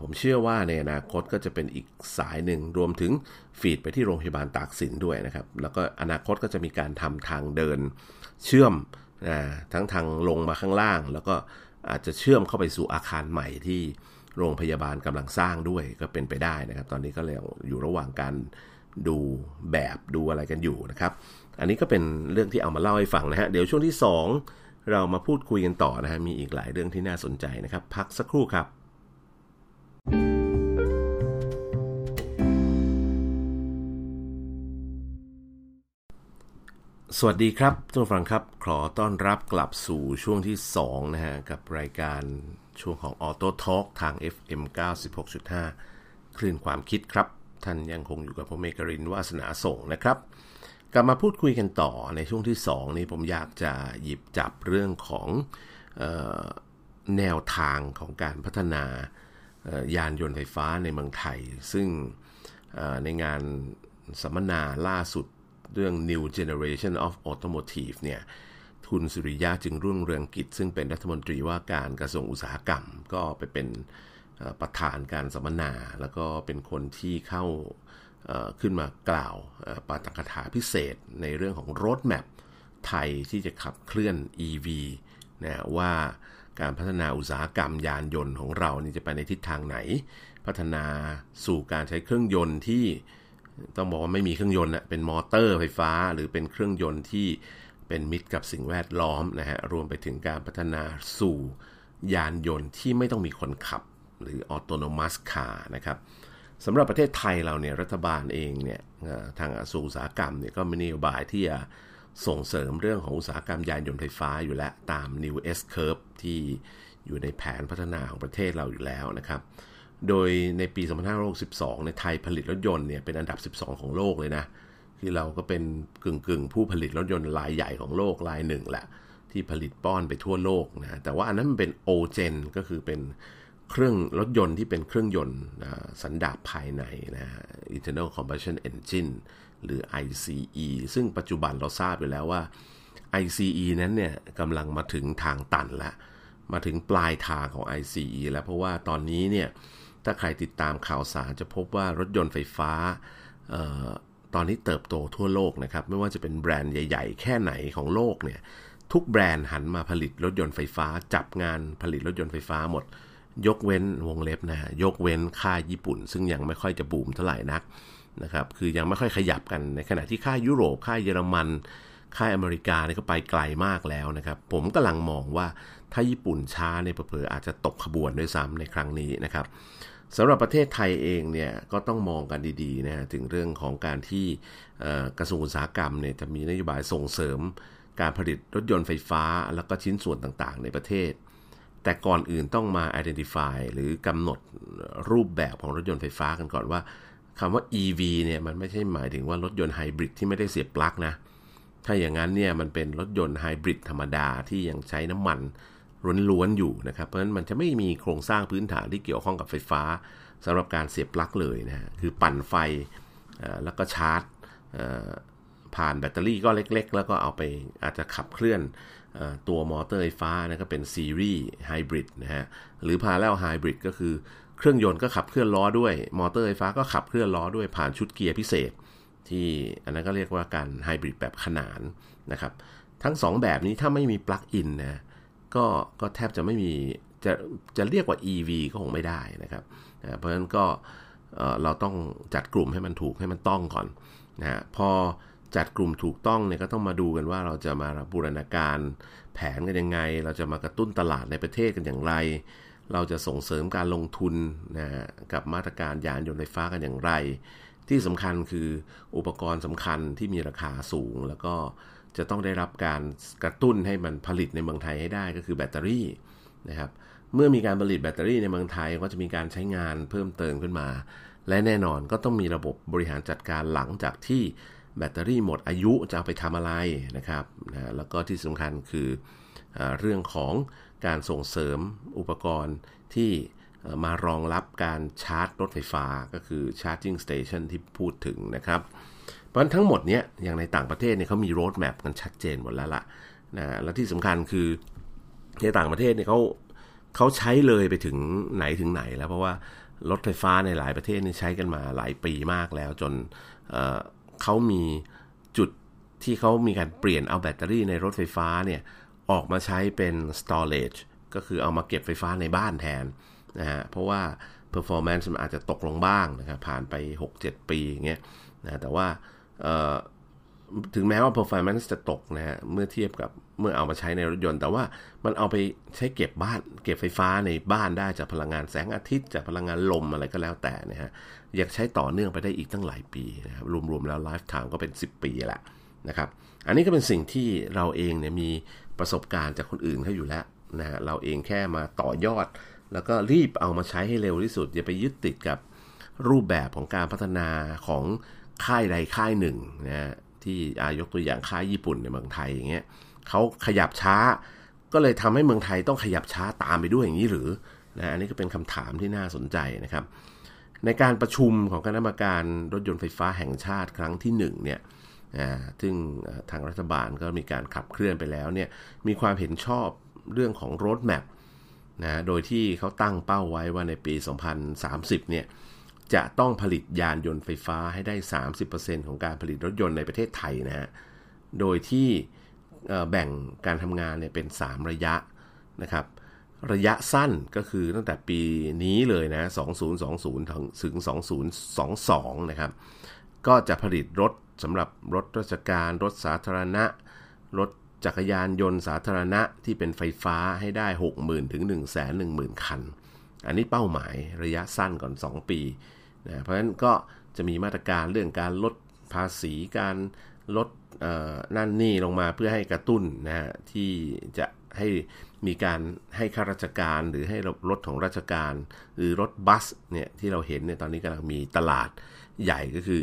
ผมเชื่อว่าในอนาคตก็จะเป็นอีกสายหนึ่งรวมถึงฟีดไปที่โรงพยาบาลตากสินด้วยนะครับ แล้วก็อนาคตก็จะมีการทำทางเดินเชื่อมนะทั้งทางลงมาข้างล่าง แล้วก็อาจจะเชื่อมเข้าไปสู่อาคารใหม่ที่โรงพยาบาลกำลังสร้างด้วยก็เป็นไปได้นะครับ ตอนนี้ก็เลยอยู่ระหว่างการดูแบบดูอะไรกันอยู่นะครับ อันนี้ก็เป็นเรื่องที่เอามาเล่าให้ฟังนะฮะเดี๋ยวช่วงที่ 2 เรามาพูดคุยกันต่อนะฮะมีอีกหลายเรื่องที่น่าสนใจนะครับ พักสักครู่ครับ สวัสดีครับทุกฟังครับ ขอต้อนรับกลับสู่ช่วงที่ 2 นะฮะ กับรายการช่วงของ Auto Talk ทาง FM 96.5 คลื่นความคิดครับ ท่านยังคงอยู่กับผมเมกรินวาสนาส่งนะครับ กลับมาพูดคุยกันต่อในช่วงที่ 2 นี้ผมอยากจะหยิบจับเรื่องของออแนวทางของการพัฒนายานยนต์ไฟฟ้าในเมืองไทย ซึ่งในงานสัมมนาล่าสุดเรื่อง New Generation of Automotive เนี่ยคุณสุริยะจึงรุ่งเรืองกิจ ซึ่งเป็นรัฐมนตรีว่าการกระทรวงอุตสาหกรรม ก็ไปเป็นประธานการสัมมนา แล้วก็เป็นคนที่เข้า ขึ้นมากล่าวปาฐกถาพิเศษในเรื่องของรถแมพไทยที่จะขับเคลื่อน EV นะว่าการพัฒนาอุตสาหกรรมยานยนต์ของเรานี่จะไปในทิศทางไหน พัฒนาสู่การใช้เครื่องยนต์ที่ต้องบอกว่าไม่มีเครื่องยนต์นะเป็นมอเตอร์ไฟฟ้า หรือเป็นเครื่องยนต์ที่เป็นมิตรกับสิ่งแวดล้อมนะฮะรวมไปถึงการพัฒนาสู่ยานยนต์ที่ไม่ต้องมีคนขับ หรือ autonomous car นะครับ สำหรับประเทศไทยเราเนี่ยรัฐบาลเองเนี่ยทางกระทรวงอุตสาหกรรมเนี่ยก็มีนโยบายที่จะส่งเสริมเรื่องของอุตสาหกรรมยานยนต์ไฟฟ้าอยู่แล้วตาม New S Curve ที่อยู่ในแผนพัฒนาของประเทศเราอยู่แล้วนะครับ โดยในปี 2562 ในไทยผลิตรถยนต์เนี่ยเป็นอันดับ 12 ของโลกเลยนะ คือเราก็เป็นกึ่งกึ่งผู้ผลิตรถยนต์รายใหญ่ของโลกรายหนึ่งแหละที่ผลิตป้อนไปทั่วโลกนะ แต่ว่าอันนั้นมันเป็นโอเจนก็คือเป็น เครื่องรถยนต์ที่เป็นเครื่องยนต์สันดาปภายในนะ internal combustion engine หรือ ICE ซึ่งปัจจุบันเราทราบอยู่แล้วว่า ICE นั้นเนี่ยกำลังมาถึงทางตันแล้ว มาถึงปลายทางของ ICE แล้วเพราะว่าตอนนี้เนี่ยถ้าใครติดตามข่าวสารจะพบว่ารถยนต์ไฟฟ้าตอนนี้เติบโตทั่วโลกนะครับ ไม่ว่าจะเป็นแบรนด์ใหญ่ ๆ แค่ไหนของโลกเนี่ยทุกแบรนด์หันมาผลิตรถยนต์ไฟฟ้า จับงานผลิตรถยนต์ไฟฟ้าหมด ยกเว้นวงเล็บนะยกเว้นค่ายญี่ปุ่น ซึ่งยังไม่ค่อยจะบูมเท่าไหร่นักนะครับคือยังไม่ค่อยขยับกันในขณะที่ค่ายยุโรปค่ายเยอรมัน ค่ายอเมริกาเนี่ยก็ไปไกลมากแล้วนะครับผมกำลังมองว่าถ้าญี่ปุ่นช้าในเผลออาจจะตกขบวนด้วยซ้ำในครั้งนี้นะครับสำหรับประเทศไทยเองเนี่ยก็ต้องมองกันดีๆนะถึงเรื่องของการที่กระทรวงอุตสาหกรรมเนี่ยจะมีนโยบายส่งเสริมการผลิตรถยนต์ไฟฟ้า แล้วก็ชิ้นส่วนต่างๆ ในประเทศ แต่ก่อนอื่นต้องมา identify หรือกำหนดรูปแบบของรถยนต์ไฟฟ้ากันก่อนว่าคำว่า EV เนี่ยมันไม่ใช่หมายถึงว่ารถยนต์ไฮบริดที่ไม่ได้เสียบปลั๊กนะ ถ้าอย่างนั้นเนี่ยมันเป็นรถยนต์ไฮบริดธรรมดาที่ยังใช้น้ำมันล้วนๆอยู่นะครับ เพราะฉะนั้นมันจะไม่มีโครงสร้างพื้นฐานที่เกี่ยวข้องกับไฟฟ้าสำหรับการเสียบปลั๊กเลยนะ คือปั่นไฟแล้วก็ชาร์จผ่านแบตเตอรี่ก็เล็ก ๆ แล้วก็เอาไปอาจจะขับเคลื่อน ตัวมอเตอร์ไฟฟ้านะก็เป็น series hybrid นะฮะหรือ parallel hybrid ก็คือเครื่องยนต์ก็ขับเคลื่อนล้อด้วย มอเตอร์ไฟฟ้าก็ขับเคลื่อนล้อด้วยผ่านชุดเกียร์พิเศษ ที่อันนั้นก็เรียกว่าการไฮบริดแบบขนานนะครับทั้ง 2 แบบนี้ถ้าไม่มีปลั๊กอินนะก็ก็แทบจะไม่มีจะจะเรียกว่า EV ก็คงไม่ได้นะครับนะเพราะฉะนั้นก็เราต้องจัดกลุ่มให้มันถูกให้มันต้องก่อนนะพอ จัดกลุ่มถูกต้องเนี่ยก็ต้องมาดูกันว่าเราจะมาบูรณาการแผนกันยังไง เราจะมากระตุ้นตลาดในประเทศกันอย่างไร เราจะส่งเสริมการลงทุนนะกับมาตรการยานยนต์ไฟฟ้ากันอย่างไร ที่สำคัญคืออุปกรณ์สำคัญที่มีราคาสูง แล้วก็จะต้องได้รับการกระตุ้นให้มันผลิตในเมืองไทยให้ได้ก็คือแบตเตอรี่นะครับเมื่อมีการผลิตแบตเตอรี่ในเมืองไทยก็จะมีการใช้งานเพิ่มเติมขึ้นมา และแน่นอนก็ต้องมีระบบบริหารจัดการหลังจากที่ แบตเตอรี่หมดอายุจะเอาไปทำอะไรนะครับนะแล้วก็ที่สำคัญคืออเรื่องของการส่งเสริมอุปกรณ์ที่มารองรับการชาร์จรถไฟฟ้าก็คือ charging station ที่พูดถึงนะครับ เพราะทั้งหมดเนี้ยอย่างในต่างประเทศเนี่ยเขามีโรดแมพกันชัดเจนหมดแล้วล่ะนะและที่สำคัญคือในต่างประเทศเนี่ยเขาเขาใช้เลยไปถึงไหนถึงไหนแล้วเพราะว่ารถไฟฟ้าในหลายประเทศนี่ใช้กันมาหลายปีมากแล้วจน เขามีจุดที่เขามีการเปลี่ยนเอาแบตเตอรี่ในรถไฟฟ้าเนี่ยออกมาใช้เป็น storage ก็คือเอามาเก็บไฟฟ้าในบ้านแทนนะฮะเพราะว่า performance มันอาจจะตกลงบ้างนะครับผ่านไป 6-7 ปีอย่างเงี้ยนะแต่ว่า ถึงแม้ว่า performance จะตกนะฮะเมื่อเทียบกับเมื่อเอามาใช้ในรถยนต์ แต่ว่ามันเอาไปใช้เก็บบ้าน เก็บไฟฟ้าในบ้านได้จากพลังงานแสงอาทิตย์จากพลังงานลมอะไรก็แล้วแต่นะฮะอยากใช้ต่อเนื่องไปได้อีกตั้งหลายปีนะครับรวมๆแล้ว lifetime ก็เป็น 10 ปีแหละนะครับอันนี้ก็เป็นสิ่งที่เราเองเนี่ยมีประสบการณ์จากคนอื่นเขาอยู่แล้วนะเราเองแค่มาต่อยอด แล้วก็รีบเอามาใช้ให้เร็วที่สุด อย่าไปยึดติดกับรูปแบบของการพัฒนาของค่ายใดค่ายหนึ่งนะ ที่อายกตัวอย่างค่ายญี่ปุ่นในเมืองไทยอย่างเงี้ยเขาขยับช้า ก็เลยทำให้เมืองไทยต้องขยับช้าตามไปด้วยอย่างนี้หรือนะอันนี้ก็เป็นคำถามที่น่าสนใจนะครับ ในการประชุมของคณะกรรมการรถยนต์ไฟฟ้าแห่งชาติครั้งที่1เนี่ยซึ่งทางรัฐบาลก็มีการขับเคลื่อนไปแล้วเนี่ยมีความเห็นชอบเรื่องของรถแมพนะโดยที่เขาตั้งเป้าไว้ว่าในปี 2030 เนี่ย จะต้องผลิตยานยนต์ไฟฟ้าให้ได้ 30%ของการผลิตรถยนต์ในประเทศไทยนะฮะ โดยที่แบ่งการทำงานเนี่ยเป็น 3 ระยะนะครับ ระยะสั้นก็คือตั้งแต่ปีนี้เลยนะ 2020 ถึง2022 นะครับ ก็จะผลิตรถสำหรับรถราชการ รถสาธารณะ รถจักรยานยนต์สาธารณะที่เป็นไฟฟ้าให้ได้ 60,000 ถึง 1 1 0 0 0 0 คัน อันนี้เป้าหมายระยะสั้นก่อน 2 ปี นะเพราะฉะนั้นก็จะมีมาตรการเรื่องการลดภาษีการลดนั่นนี่ลงมาเพื่อให้กระตุ้นนะฮะที่จะให้มีการให้ข้าราชการหรือให้รถของราชการ หรือรถบัสเนี่ยที่เราเห็นเนี่ยตอนนี้กำลังมีตลาดใหญ่ก็คือ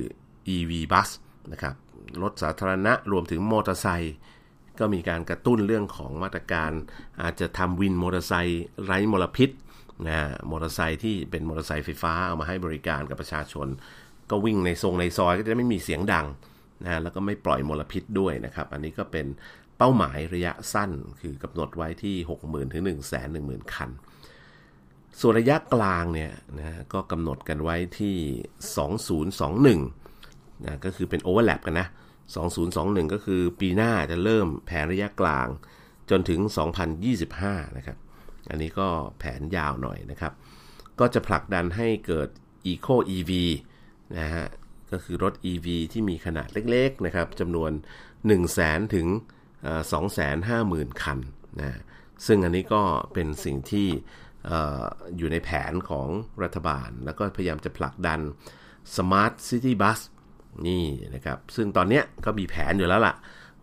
EV บัสนะครับรถสาธารณะรวมถึงมอเตอร์ไซค์ก็มีการกระตุ้นเรื่องของมาตรการ อาจจะทำวินมอเตอร์ไซค์ไร้มลพิษ นะมอเตอร์ไซค์ที่เป็นมอเตอร์ไซค์ไฟฟ้าเอามาให้บริการกับประชาชน ก็วิ่งในทรงในซอยก็จะไม่มีเสียงดังนะแล้วก็ไม่ปล่อยมลพิษด้วยนะครับ อันนี้ก็เป็นเป้าหมายระยะสั้นคือกำหนดไว้ที่ 60,000ถึง1 1 0 0 0 0 คัน ส่วนระยะกลางเนี่ยนะก็กำหนดกันไว้ที่ 2021นะก็คือเป็นโอเวอร์แลปกันนะ 2021 ก็คือปีหน้าจะเริ่มแผนระยะกลางจนถึง 2025 นะครับ อันนี้ก็แผนยาวหน่อยนะครับ ก็จะผลักดันให้เกิด Eco EV นะฮะ ก็คือรถ EV ที่มีขนาดเล็กๆนะครับจำนวน 1 0 0 0 0 0ถึง250,000 คันนะซึ่งอันนี้ก็เป็นสิ่งที่อยู่ในแผนของรัฐบาล แล้วก็พยายามจะผลักดัน Smart City Bus นี่นะครับ ซึ่งตอนนี้ก็มีแผนอยู่แล้วล่ะ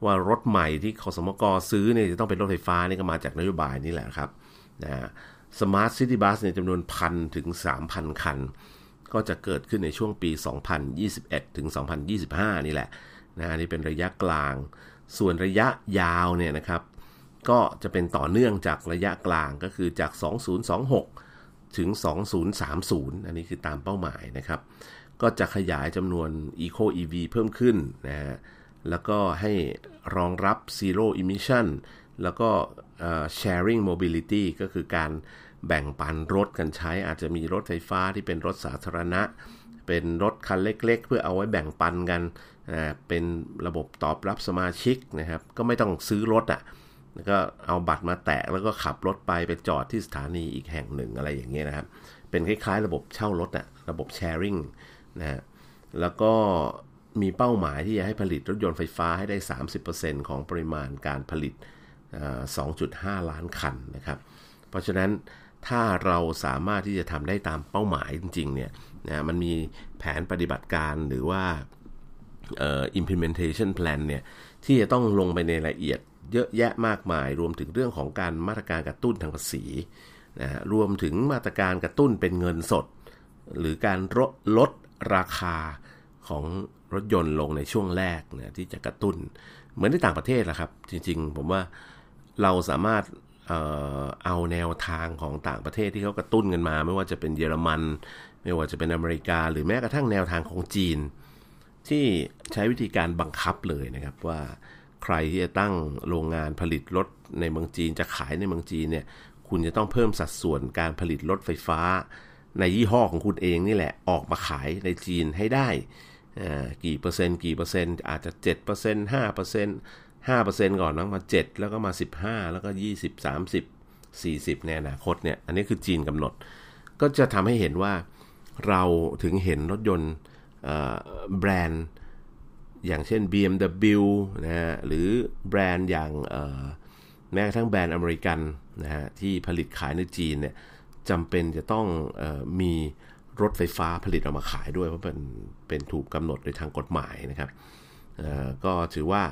ว่ารถใหม่ที่คสมกซื้อเนี่ยจะต้องเป็นรถไฟฟ้านี่ก็มาจากนโยบายนี่แหละครับ นะ smart city bus เนี่ยจำนวนพันถึง 3,000 คัน ก็จะเกิดขึ้นในช่วงปี 2021 ถึง 2025 นี่แหละนะนี่เป็นระยะกลาง ส่วนระยะยาวเนี่ยนะครับ ก็จะเป็นต่อเนื่องจากระยะกลางก็คือจาก 2026 ถึง 2030 อันนี้คือตามเป้าหมายนะครับ ก็จะขยายจำนวน Eco EV เพิ่มขึ้นนะฮะแล้วก็ให้รองรับ Zero Emission แล้วก็ Sharing Mobility ก็คือการแบ่งปันรถกันใช้ อาจจะมีรถไฟฟ้าที่เป็นรถสาธารณะ เป็นรถคันเล็กๆ เพื่อเอาไว้แบ่งปันกันเป็นระบบตอบรับสมาชิกนะครับ ก็ไม่ต้องซื้อรถอะ่ะแล้วก็เอาบัตรมาแตะแล้วก็ขับรถไปไปจอดที่สถานีอีกแห่งหนึ่งอะไรอย่างเงี้ยนะครับ เป็นคล้ายๆ ระบบเช่ารถอะระบบ sharing นะฮะแล้วก็มีเป้าหมายที่จะให้ผลิตรถยนต์ไฟฟ้าให้ได้ 30%ของปริมาณการผลิต 2.5 ล้านคันนะครับ เพราะฉะนั้นถ้าเราสามารถที่จะทำได้ตามเป้าหมายจริงๆเนี่ยนะมันมีแผนปฏิบัติการหรือว่า implementation plan เนี่ยที่จะต้องลงไปในรายละเอียดเยอะแยะมากมาย รวมถึงเรื่องของการมาตรการกระตุ้นทางภาษีนะรวมถึงมาตรการกระตุ้นเป็นเงินสด หรือการลดลดราคาของรถยนต์ลงในช่วงแรกนะที่จะกระตุ้น เหมือนในต่างประเทศแหละครับ จริงๆ ผมว่า เราสามารถเอเอาแนวทางของต่างประเทศที่เขากระตุ้นกันมา ไม่ว่าจะเป็นเยอรมัน ไม่ว่าจะเป็นอเมริกา หรือแม้กระทั่งแนวทางของจีน ที่ใช้วิธีการบังคับเลยนะครับว่าใครที่จะตั้งโรงงานผลิตรถในเมืองจีนจะขายในเมืองจีนเนี่ยคุณจะต้องเพิ่มสัดส่วนการผลิตรถไฟฟ้า ในยี่ห้อของคุณเองนี่แหละออกมาขายในจีนให้ได้กี่เปอร์เซ็นต์กี่เปอร์เซ็นต์อาจจะ7%เปอร์เซนต์5%เปอร์เซนต์ 5เปอร์เซ็นต์ก่อนนะมา 7 แล้วก็มา 15 แล้วก็ 20 30 40 ในอนาคตเนี่ย อันนี้คือจีนกำหนด ก็จะทำให้เห็นว่าเราถึงเห็นรถยนต์แบรนด์ อย่างเช่น BMW นะฮะหรือแบรนด์อย่างแม้กระทั่งแบรนด์อเมริกันนะฮะที่ผลิตขายในจีนเนี่ยจำเป็นจะต้องอมีรถไฟฟ้าผลิตออกมาขายด้วย เพราะเป็นเป็นถูกกำหนดโดยทางกฎหมายนะครับก็ถือว่า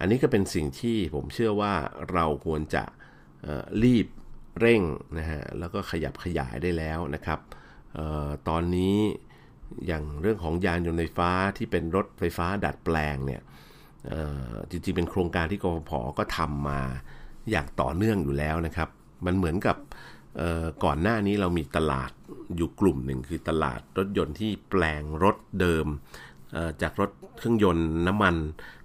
อันนี้ก็เป็นสิ่งที่ผมเชื่อว่าเราควรจะรีบเร่งนะฮะแล้วก็ขยับขยายได้แล้วนะครับออตอนนี้อย่างเรื่องของยานยนต์ไฟฟ้าที่เป็นรถไฟฟ้าดัดแปลงเนี่ยจริงๆเป็นโครงการที่กฟผก็ทำมาอย่างต่อเนื่องอยู่แล้วนะครับ มันเหมือนกับก่อนหน้านี้เรามีตลาดอยู่กลุ่มหนึ่งคือตลาดรถยนต์ที่แปลงรถเดิม จากรถเครื่องยนต์น้ำมัน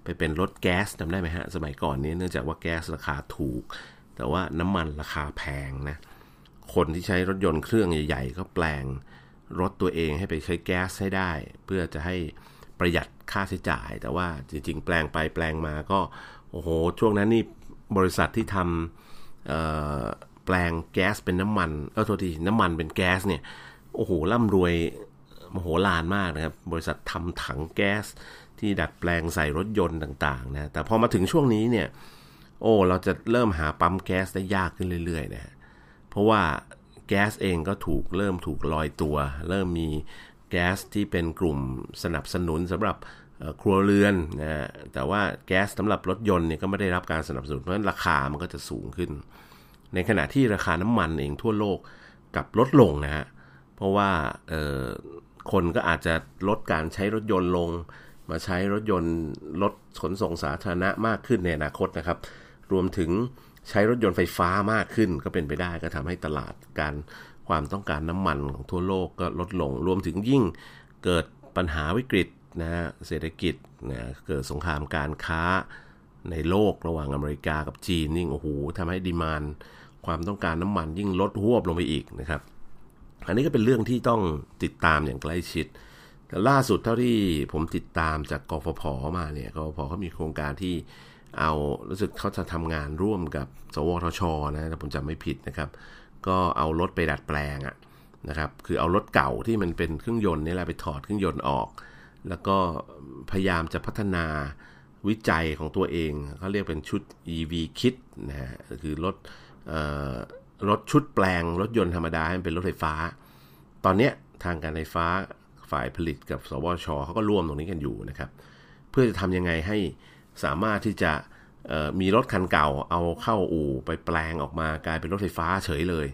ไปเป็นรถแก๊สจำได้ไหมฮะ สมัยก่อนนี้เนื่องจากว่าแก๊สราคาถูก แต่ว่าน้ำมันราคาแพงนะคนที่ใช้รถยนต์เครื่องใหญ่ ๆ ก็แปลงรถตัวเองให้ไปใช้แก๊สให้ได้ เพื่อจะให้ประหยัดค่าใช้จ่าย แต่ว่าจริง ๆ แปลงไปแปลงมาก็โอ้โหช่วงนั้นนี่บริษัทที่ทำแปลงแก๊สเป็นน้ำมันเออโทษทีน้ำมันเป็นแก๊สเนี่ยโอ้โหร่ำรวย มโหฬารมากนะครับ บริษัททำถังแก๊ส ที่ดัดแปลงใส่รถยนต์ต่างๆนะแต่พอมาถึงช่วงนี้เนี่ยโอ้เราจะเริ่มหาปั๊มแก๊สได้ยากขึ้นเรื่อยๆนะเพราะว่าแก๊สเองก็ถูกเริ่มถูกลอยตัว เริ่มมีแก๊สที่เป็นกลุ่มสนับสนุนสำหรับครัวเรือนนะแต่ว่าแก๊สสำหรับรถยนต์เนี่ยก็ไม่ได้รับการสนับสนุนเพราะฉะนั้นราคามันก็จะสูงขึ้น ในขณะที่ราคาน้ำมันเองทั่วโลกกับลดลงนะฮะเพราะว่า คนก็อาจจะลดการใช้รถยนต์ลง มาใช้รถยนต์รถขนส่งสาธารณะมากขึ้นในอนาคตนะครับ รวมถึงใช้รถยนต์ไฟฟ้ามากขึ้นก็เป็นไปได้ก็ทำให้ตลาดการความต้องการน้ำมันของทั่วโลกก็ลดลง รวมถึงยิ่งเกิดปัญหาวิกฤตนะฮะเศรษฐกิจนะเกิดสงครามการค้าในโลกระหว่างอเมริกากับจีนนี่งโอ้โหทำให้ดีมานความต้องการน้ำมันยิ่งลดหวบลงไปอีกนะครับ อันนี้ก็เป็นเรื่องที่ต้องติดตามอย่างใกล้ชิดแต่ล่าสุดเท่าที่ผมติดตามจากกฟผมาเนี่ยกฟผเขามีโครงการที่เอารู้สึกเขาจะทำงานร่วมกับ สวทชนะถ้าผมจำไม่ผิดนะครับ ก็เอารถไปดัดแปลงอะนะครับ คือเอารถเก่าที่มันเป็นเครื่องยนต์นี่แหละไปถอดเครื่องยนต์ออก แล้วก็พยายามจะพัฒนาวิจัยของตัวเองเขาเรียกเป็นชุด EV Kit นะฮะคือรถ รถชุดแปลงรถยนต์ธรรมดาให้เป็นรถไฟฟ้า ตอนนี้ทางการไฟฟ้าฝ่ายผลิตกับ สวชเขาก็ร่วมตรงนี้กันอยู่นะครับ เพื่อจะทำยังไงให้สามารถที่จะมีรถคันเก่าเอาเข้าอู่ไปแปลงออกมากลายเป็นรถไฟฟ้าเฉยเลย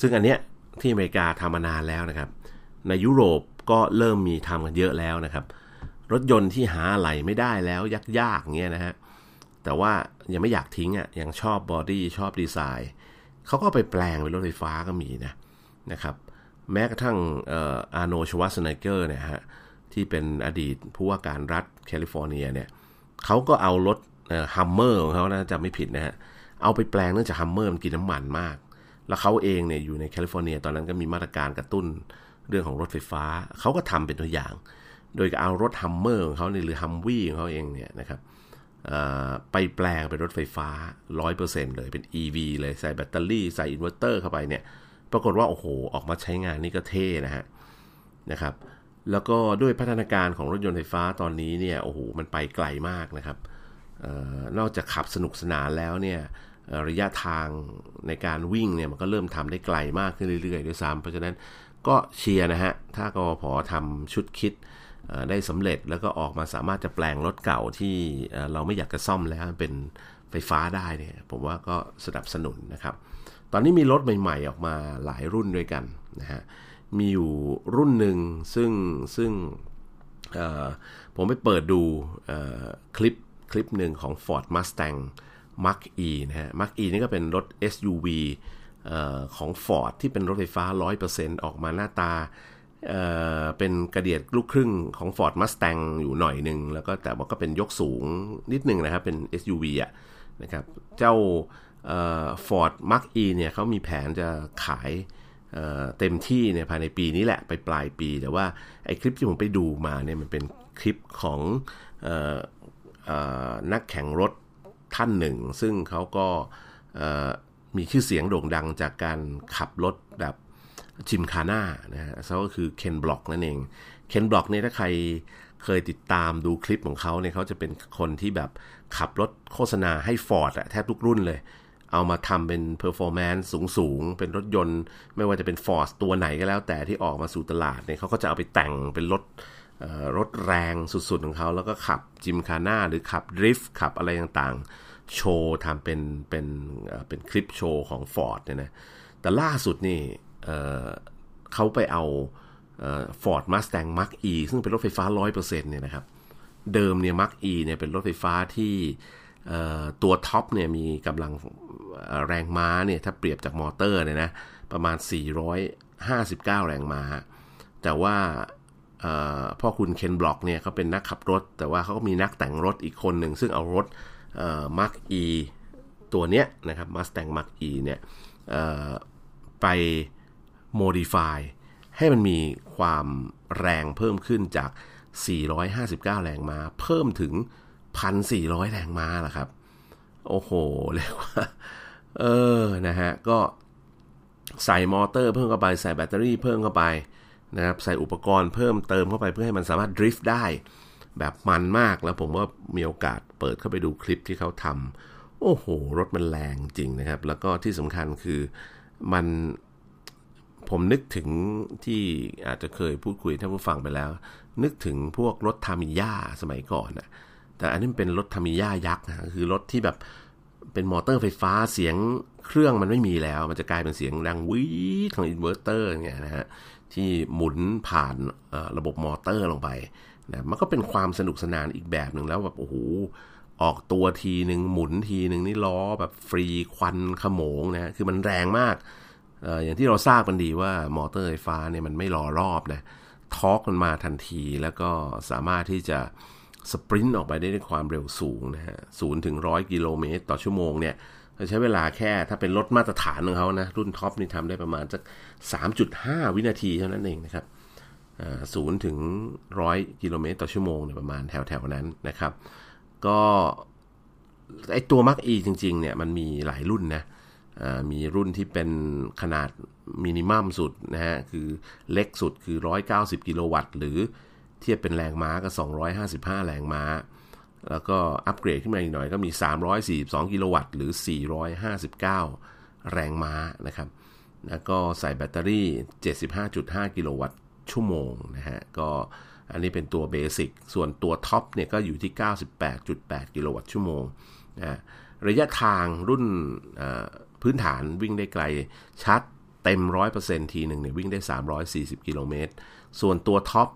ซึ่งอันเนี้ยที่อเมริกาทำมานานแล้วนะครับ ในยุโรปก็เริ่มมีทำกันเยอะแล้วนะครับ รถยนต์ที่หาอะไรไม่ได้แล้วยากๆเงี้ยนะฮะแต่ว่ายังไม่อยากทิ้งอ่ะยังชอบ body ชอบดีไซน์ เขาก็ไปแปลงเป็นรถไฟฟ้าก็มีนะนะครับ แม้กระทั่ง Arnold Schwarzenegger เนี่ยฮะที่เป็นอดีตผู้ว่าการรัฐแคลิฟอร์เนียเนี่ยเขาก็เอารถ Hummer ของเขานะจะไม่ผิดนะฮะเอาไปแปลงเนื่องจาก Hummer มันกินน้ำมันมาก แล้วเขาเองเนี่ยอยู่ในแคลิฟอร์เนีย ตอนนั้นก็มีมาตรการกระตุ้นเรื่องของรถไฟฟ้า เขาก็ทำเป็นตัวอย่าง โดยเอารถ Hummer ของเขาเนี่ยหรือ Humvee ของเขาเองเนี่ยนะครับ ไปแปลงเป็นรถไฟฟ้า 100%เลยเป็น EV เลยใส่แบตเตอรี่ใส่อินเวอร์เตอร์เข้าไปเนี่ยปรากฏว่า โอ้โห ออกมาใช้งานนี่ก็เท่นะฮะนะครับ แล้วก็ด้วยพัฒนาการของรถยนต์ไฟฟ้าตอนนี้เนี่ยโอ้โหมันไปไกลมากนะครับออนอกจากขับสนุกสนานแล้วเนี่ยระยะทางในการวิ่งเนี่ยมันก็เริ่มทำได้ไกลมากขึ้นเรื่อยๆด้วยซ้ำเพราะฉะนั้นก็เชียร์นะฮะ ถ้ากพทำชุดคิด ได้สำเร็จแล้วก็ออกมาสามารถจะแปลงรถเก่าที่เราไม่อยากจะซ่อมแล้วเป็นไฟฟ้าได้เนี่ยผมว่าก็สนับสนุนนะครับ ตอนนี้มีรถใหม่ ๆ ออกมาหลายรุ่นด้วยกันนะฮะมีอยู่รุ่นหนึ่งซึ่งซึ่งผมไปเปิดดูคลิปคลิปหนึ่งของ Ford Mustang Mach E นะฮะ Mach E นี่ก็เป็นรถ SUV ของ Ford ที่เป็นรถไฟฟ้า 100%ออกมาหน้าตา เป็นกระเดียดลูกครึ่งของ Ford Mustang อยู่หน่อยหนึ่งแล้วก็แต่ว่าก็เป็นยกสูงนิดหนึ่งนะครับ เป็น SUV อะนะครับเจ้า Ford Mach-E เนี่ยเขามีแผนจะขายเต็มที่เนี่ยภายในปีนี้แหละไปปลายปี แต่ว่าไอ้คลิปที่ผมไปดูมาเนี่ยมันเป็นคลิปของนักแข่งรถท่านหนึ่ง ซึ่งเขาก็มีชื่อเสียงโด่งดังจากการขับรถแบบ gymkhana นะฮะเขาก็คือ Ken Block นั่นเอง Ken Block เนี่ยถ้าใครเคยติดตามดูคลิปของเขาเนี่ยเขาจะเป็นคนที่แบบขับรถโฆษณาให้ Ford อะแทบทุกรุ่นเลย เอามาทำเป็น performance สูง ๆ เป็นรถยนต์ ไม่ว่าจะเป็น Ford ตัวไหนก็แล้วแต่ที่ออกมาสู่ตลาดเนี่ยเขาก็จะเอาไปแต่งเป็นรถรถแรงสุด ๆ ของเขา แล้วก็ขับ gymkhana หรือขับ drift ขับอะไรต่างๆ โชว์ทำเป็นเป็นเป็นคลิปโชว์ของ Ford เนี่ยนะแต่ล่าสุดนี่ เขาไปเอา Ford Mustang Mach-E ซึ่งเป็นรถไฟฟ้า 100%เนี่ยนะครับ เดิมเนี่ยมาร์กอีเนี่ยเป็นรถไฟฟ้าที่ตัว top เนี่ยมีกำลังแรงม้าเนี่ยถ้าเปรียบจากมอเตอร์เนี่ยนะประมาณ 459 แรงม้า แต่ว่าพ่อคุณ Ken Block เนี่ยเขาเป็นนักขับรถ แต่ว่าเขาก็มีนักแต่งรถอีกคนหนึ่ง ซึ่งเอารถมาร์กอีตัวเนี้ยนะครับ Mustang Mach-E เนี่ยไป modify ให้มันมีความแรงเพิ่มขึ้นจาก 459 แรงม้า เพิ่มถึง 1,400 แรงม้าล่ะครับ โอ้โห เรียกว่า เออ นะฮะ ก็ใส่มอเตอร์เพิ่มเข้าไป ใส่แบตเตอรี่เพิ่มเข้าไปนะครับ ใส่อุปกรณ์เพิ่มเติมเข้าไปเพื่อให้มันสามารถดริฟต์ได้ แบบมันมาก แล้วผมว่ามีโอกาสเปิดเข้าไปดูคลิปที่เขาทำ โอ้โห รถมันแรงจริงนะครับ แล้วก็ที่สำคัญคือมัน ผมนึกถึงที่อาจจะเคยพูดคุยท่านผู้ฟังไปแล้ว นึกถึงพวกรถทามิยาสมัยก่อนนะแต่อันนี้เป็นรถทามิยายักษ์นะคือรถที่แบบเป็นมอเตอร์ไฟฟ้าเสียงเครื่องมันไม่มีแล้ว มันจะกลายเป็นเสียงดังวี้ดของอินเวอร์เตอร์เนี่ยนะฮะที่หมุนผ่านระบบมอเตอร์ลงไปนะมันก็เป็นความสนุกสนานอีกแบบหนึ่งแล้วแบบโอ้โหออกตัวทีหนึ่งหมุนทีหนึ่งนี่ล้อแบบฟรีควันโขมงนะคือมันแรงมาก อย่างที่เราทราบกันดีว่ามอเตอร์ไฟฟ้าเนี่ยมันไม่รอรอบนะtorque มันมาทันทีแล้วก็สามารถที่จะ sprint ออกไปได้ด้วยความเร็วสูงนะฮะศูนย์ถึงร้อยกิโลเมตรต่อชั่วโมงเนี่ยใช้เวลาแค่ถ้าเป็นรถมาตรฐานของเขานะ รุ่น top นี่ทำได้ประมาณสักสามจุดห้าวินาทีเท่านั้นเองนะครับศูนย์ถึงร้อยกิโลเมตรต่อชั่วโมงเนี่ยประมาณแถวๆนั้นนะครับ ก็ไอตัว Mach-E จริง ๆ เนี่ยมันมีหลายรุ่นนะ มีรุ่นที่เป็นขนาด minimum สุดนะฮะ คือเล็กสุดคือ 190 กิโลวัตต์ หรือเทียบเป็นแรงม้าก็ 255 แรงม้า แล้วก็อัปเกรดขึ้นมาอีกหน่อยก็มี 342 กิโลวัตต์ หรือ 459 แรงม้านะครับ แล้วก็ใส่แบตเตอรี่ 75.5 กิโลวัตต์ชั่วโมงนะฮะ ก็อันนี้เป็นตัว basic ส่วนตัว top เนี่ยก็อยู่ที่ 98.8 กิโลวัตต์ชั่วโมงนะระยะทางรุ่น พื้นฐานวิ่งได้ไกลชาร์จเต็ม 100%ทีหนึ่งเนี่ยวิ่งได้ 340 กิโลเมตร ส่วนตัว top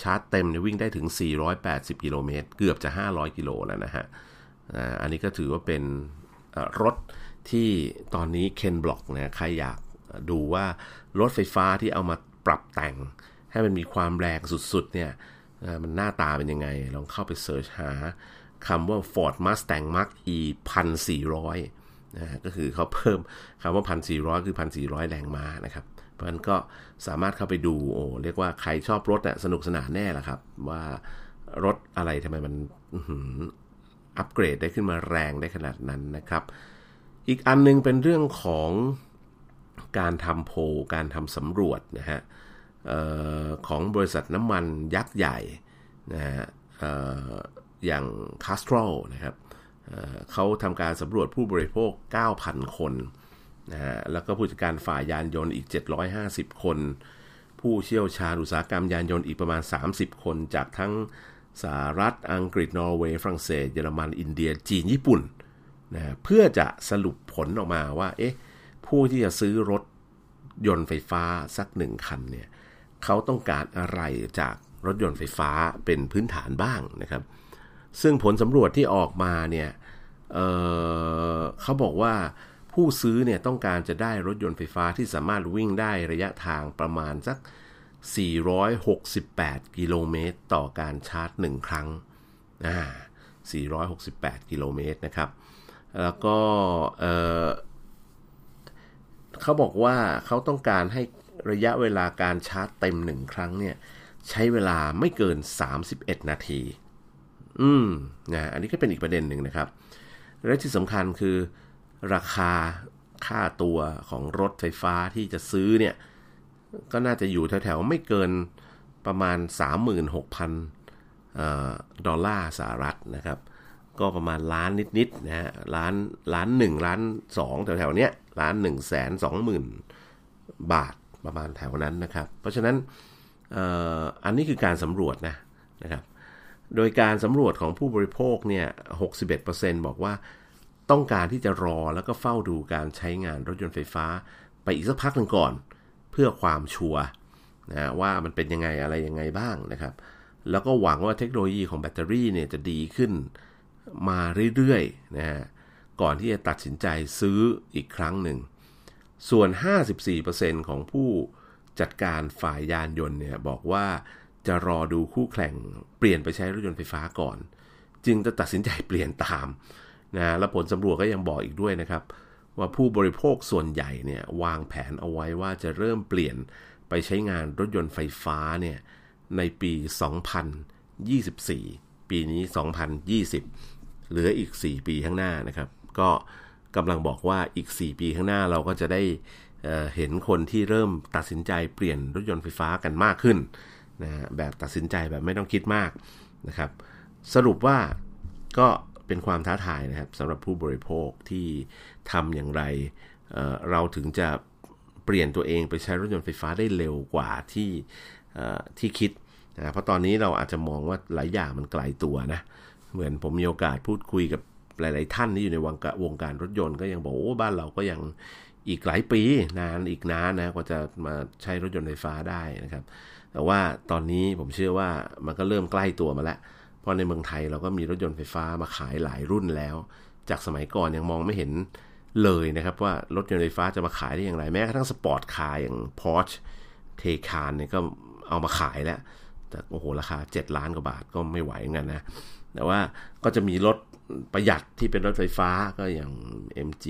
ชาร์จเต็มเนี่ยวิ่งได้ถึง 480 กิโลเมตร เกือบจะ 500 กิโลแล้วนะฮะ อันนี้ก็ถือว่าเป็นรถที่ตอนนี้ Ken Block เนี่ยใครอยากดูว่ารถไฟฟ้าที่เอามาปรับแต่ง ให้มันมีความแรงสุดๆเนี่ยมันหน้าตาเป็นยังไง ลองเข้าไปเสิร์ชหาคำว่า Ford Mustang Mach E 1400 นะก็คือเขาเพิ่มคำว่า 1,400 คือ 1,400 แรงม้านะครับ เพราะฉะนั้นก็สามารถเข้าไปดูโอ้เรียกว่าใครชอบรถเนี่ยสนุกสนานแน่ละครับ ว่ารถอะไรทำไมมันอัปเกรดได้ขึ้นมาแรงได้ขนาดนั้นนะครับ อีกอันนึงเป็นเรื่องของการทำโพการทำสำรวจนะฮะออของบริษัทน้ำมันยักษ์ใหญ่นะฮะอย่าง c a s t r o นะครับ เขาทำการสำรวจผู้บริโภค 9,000 คนนะฮะแล้วก็ผู้จัดการฝ่ายยานยนต์อีก 750 คน ผู้เชี่ยวชาญอุตสาหกรรมยานยนต์อีกประมาณ 30 คนจากทั้งสหรัฐ อังกฤษ นอร์เวย์ ฝรั่งเศส เยอรมัน อินเดีย จีน ญี่ปุ่นนะเพื่อจะสรุปผลออกมาว่า เอ๊ะ ผู้ที่จะซื้อรถยนต์ไฟฟ้าสักหนึ่งคันเนี่ย เขาต้องการอะไรจากรถยนต์ไฟฟ้าเป็นพื้นฐานบ้างนะครับ ซึ่งผลสำรวจที่ออกมาเนี่ย เเขาบอกว่าผู้ซื้อเนี่ยต้องการจะได้รถยนต์ไฟฟ้าที่สามารถวิ่งได้ระยะทางประมาณสัก 468 กิโลเมตรต่อการชาร์จ 1 ครั้งอ่า468 กิโลเมตรนะครับ แล้วก็เเขาบอกว่าเขาต้องการให้ระยะเวลาการชาร์จเต็ม 1 ครั้งเนี่ยใช้เวลาไม่เกิน 31 นาที อืมนะอันนี้ก็เป็นอีกประเด็นหนึ่งนะครับ และที่สำคัญคือราคาค่าตัวของรถไฟฟ้าที่จะซื้อเนี่ย ก็น่าจะอยู่แถวๆ ไม่เกินประมาณ 36,000ดอลลาร์สหรัฐนะครับ ก็ประมาณล้านนิดๆนะฮะล้านล้านหนึ่งล้านสองแถวๆเนี้ยล้านหนึ่งแสนสองหมื่นบาทประมาณแถวนั้นนะครับ เพราะฉะนั้นอันนี้คือการสำรวจนะนะครับ โดยการสำรวจของผู้บริโภคเนี่ย 61%บอกว่าต้องการที่จะรอแล้วก็เฝ้าดูการใช้งานรถยนต์ไฟฟ้า ไปอีกสักพักหนึ่งก่อน เพื่อความชัวร์นะว่ามันเป็นยังไงอะไรยังไงบ้างนะครับ แล้วก็หวังว่าเทคโนโลยีของแบตเตอรี่เนี่ยจะดีขึ้นมาเรื่อยๆนะฮะก่อนที่จะตัดสินใจซื้ออีกครั้งหนึ่ง ส่วน 54%ของผู้จัดการฝ่ายยานยนต์เนี่ยบอกว่า จะรอดูคู่แข่งเปลี่ยนไปใช้รถยนต์ไฟฟ้าก่อน จึงจะตัดสินใจเปลี่ยนตามนะและผลสำรวจก็ยังบอกอีกด้วยนะครับ ว่าผู้บริโภคส่วนใหญ่เนี่ยวางแผนเอาไว้ว่าจะเริ่มเปลี่ยนไปใช้งานรถยนต์ไฟฟ้าเนี่ยในปี 2024 ปีนี้ 2020 เหลืออีก 4 ปีข้างหน้านะครับ ก็กำลังบอกว่าอีก 4 ปีข้างหน้าเราก็จะได้เเห็นคนที่เริ่มตัดสินใจเปลี่ยนรถยนต์ไฟฟ้ากันมากขึ้น นะแบบตัดสินใจแบบไม่ต้องคิดมากนะครับ สรุปว่าก็เป็นความท้าทายนะครับสำหรับผู้บริโภคที่ทำอย่างไรเเราถึงจะเปลี่ยนตัวเองไปใช้รถยนต์ไฟฟ้าได้เร็วกว่าที่ที่คิดนะเพราะตอนนี้เราอาจจะมองว่าหลายอย่างมันไกลตัวนะ เหมือนผมมีโอกาสพูดคุยกับหลาย ๆ ท่านที่อยู่ในวงการวงการรถยนต์ก็ยังบอกโอ้บ้านเราก็ยังอีกหลายปีนานอีกนานนะกว่าจะมาใช้รถยนต์ไฟฟ้าได้นะครับ แต่ว่าตอนนี้ผมเชื่อว่ามันก็เริ่มใกล้ตัวมาแล้ว เพราะในเมืองไทยเราก็มีรถยนต์ไฟฟ้ามาขายหลายรุ่นแล้ว จากสมัยก่อนยังมองไม่เห็นเลยนะครับว่ารถยนต์ไฟฟ้าจะมาขายได้อย่างไร แม้กระทั่ง sport car อย่าง Porsche Taycan เนี่ยก็เอามาขายแล้ว แต่โอ้โหราคา 7 ล้านกว่าบาทก็ไม่ไหวเงินนะ แต่ว่าก็จะมีรถประหยัดที่เป็นรถไฟฟ้าก็อย่าง MG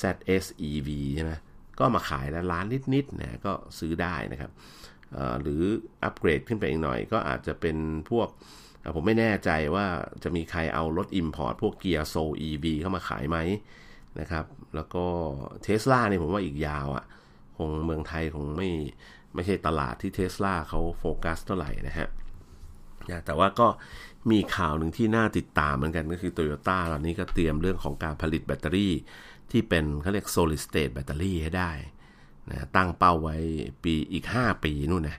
ZS EV ใช่ไหมก็มาขายแล้วล้านนิดๆนะก็ซื้อได้นะครับ หรืออัปเกรดขึ้นไปอีกหน่อย ก็อาจจะเป็นพวกผมไม่แน่ใจว่าจะมีใครเอารถ Import พวกเกียร์โซ EV เข้ามาขายไหมนะครับ แล้วก็เทสลาเนี่ยผมว่าอีกยาวอะ่ะ คงเมืองไทยคงไม่ไม่ใช่ตลาดที่เทสลาเขาโฟกัสเท่าไหร่นะฮะแต่ว่าก็มีข่าวหนึ่งที่น่าติดตามเหมือนกันก็คือโตโยต้าตอนนี้ก็เตรียมเรื่องของการผลิตแบตเตอรี่ ที่เป็นเขาเรียก solid state แบตเตอรี่ให้ได้ นะตั้งเป้าไว้ปีอีก 5 ปีนู่นนะ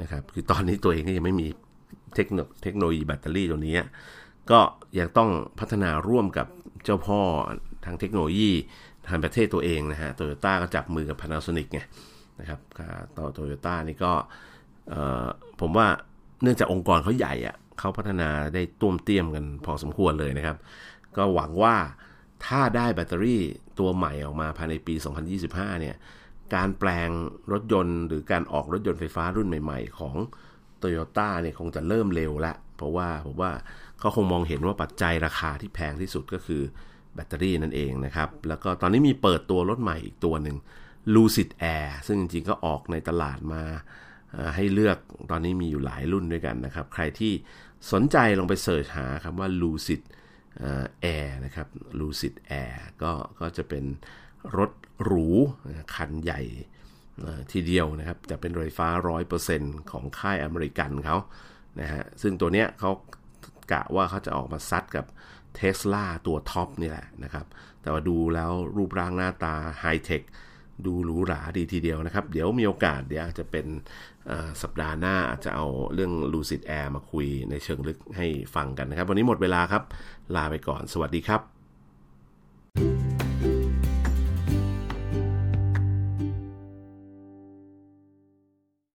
นะครับคือตอนนี้ตัวเองก็ยังไม่มีเทคโนเทคโนโลยีแบตเตอรี่ตัวนี้ก็ยังต้องพัฒนาร่วมกับเจ้าพ่อทางเทคโนโลยีทางประเทศตัวเองนะฮะโตโยต้าก็จับมือกับ Panasonic ไงนะครับต่อโตโยต้านี่ก็ผมว่าเนื่องจากองค์กรเขาใหญ่อะเขาพัฒนาได้ต้มเตี้ยมกันพอสมควรเลยนะครับ ก็หวังว่าถ้าได้แบตเตอรี่ตัวใหม่ออกมาภายในปี 2025 เนี่ย การแปลงรถยนต์ หรือการออกรถยนต์ไฟฟ้ารุ่นใหม่ ๆ ของ t o y ยต้เนี่ยคงจะเริ่มเร็วละ เพราะว่าผมว่าเขาคงมองเห็นว่าปัจจัยราคาที่แพงที่สุดก็คือแบตเตอรี่นั่นเองนะครับ แล้วก็ตอนนี้มีเปิดตัวรถใหม่อีกตัวหนึ่ง Lucid Air ซึ่งจริงๆก็ออกในตลาดมาให้เลือกตอนนี้มีอยู่หลายรุ่นด้วยกันนะครับ ใครที่สนใจลองไปเสิร์ชหาคำว่า Lucid Air นะครับ Lucid Air ก็ก็จะเป็นรถ หรูคันใหญ่ทีเดียวนะครับจะเป็นรถไฟฟ้า 100%ของค่ายอเมริกันเขานะฮะซึ่งตัวเนี้ยเขากะว่าเขาจะออกมาซัดกับเทสลาตัวท็อปนี่แหละนะครับ แต่ว่าดูแล้วรูปร่างหน้าตาไฮเทคดูหรูหราดีทีเดียวนะครับ เดี๋ยวมีโอกาสเดี๋ยวจะเป็นสัปดาห์หน้าอาจจะเอาเรื่อง Lucid Air มาคุยในเชิงลึกให้ฟังกันนะครับ วันนี้หมดเวลาครับ ลาไปก่อนสวัสดีครับ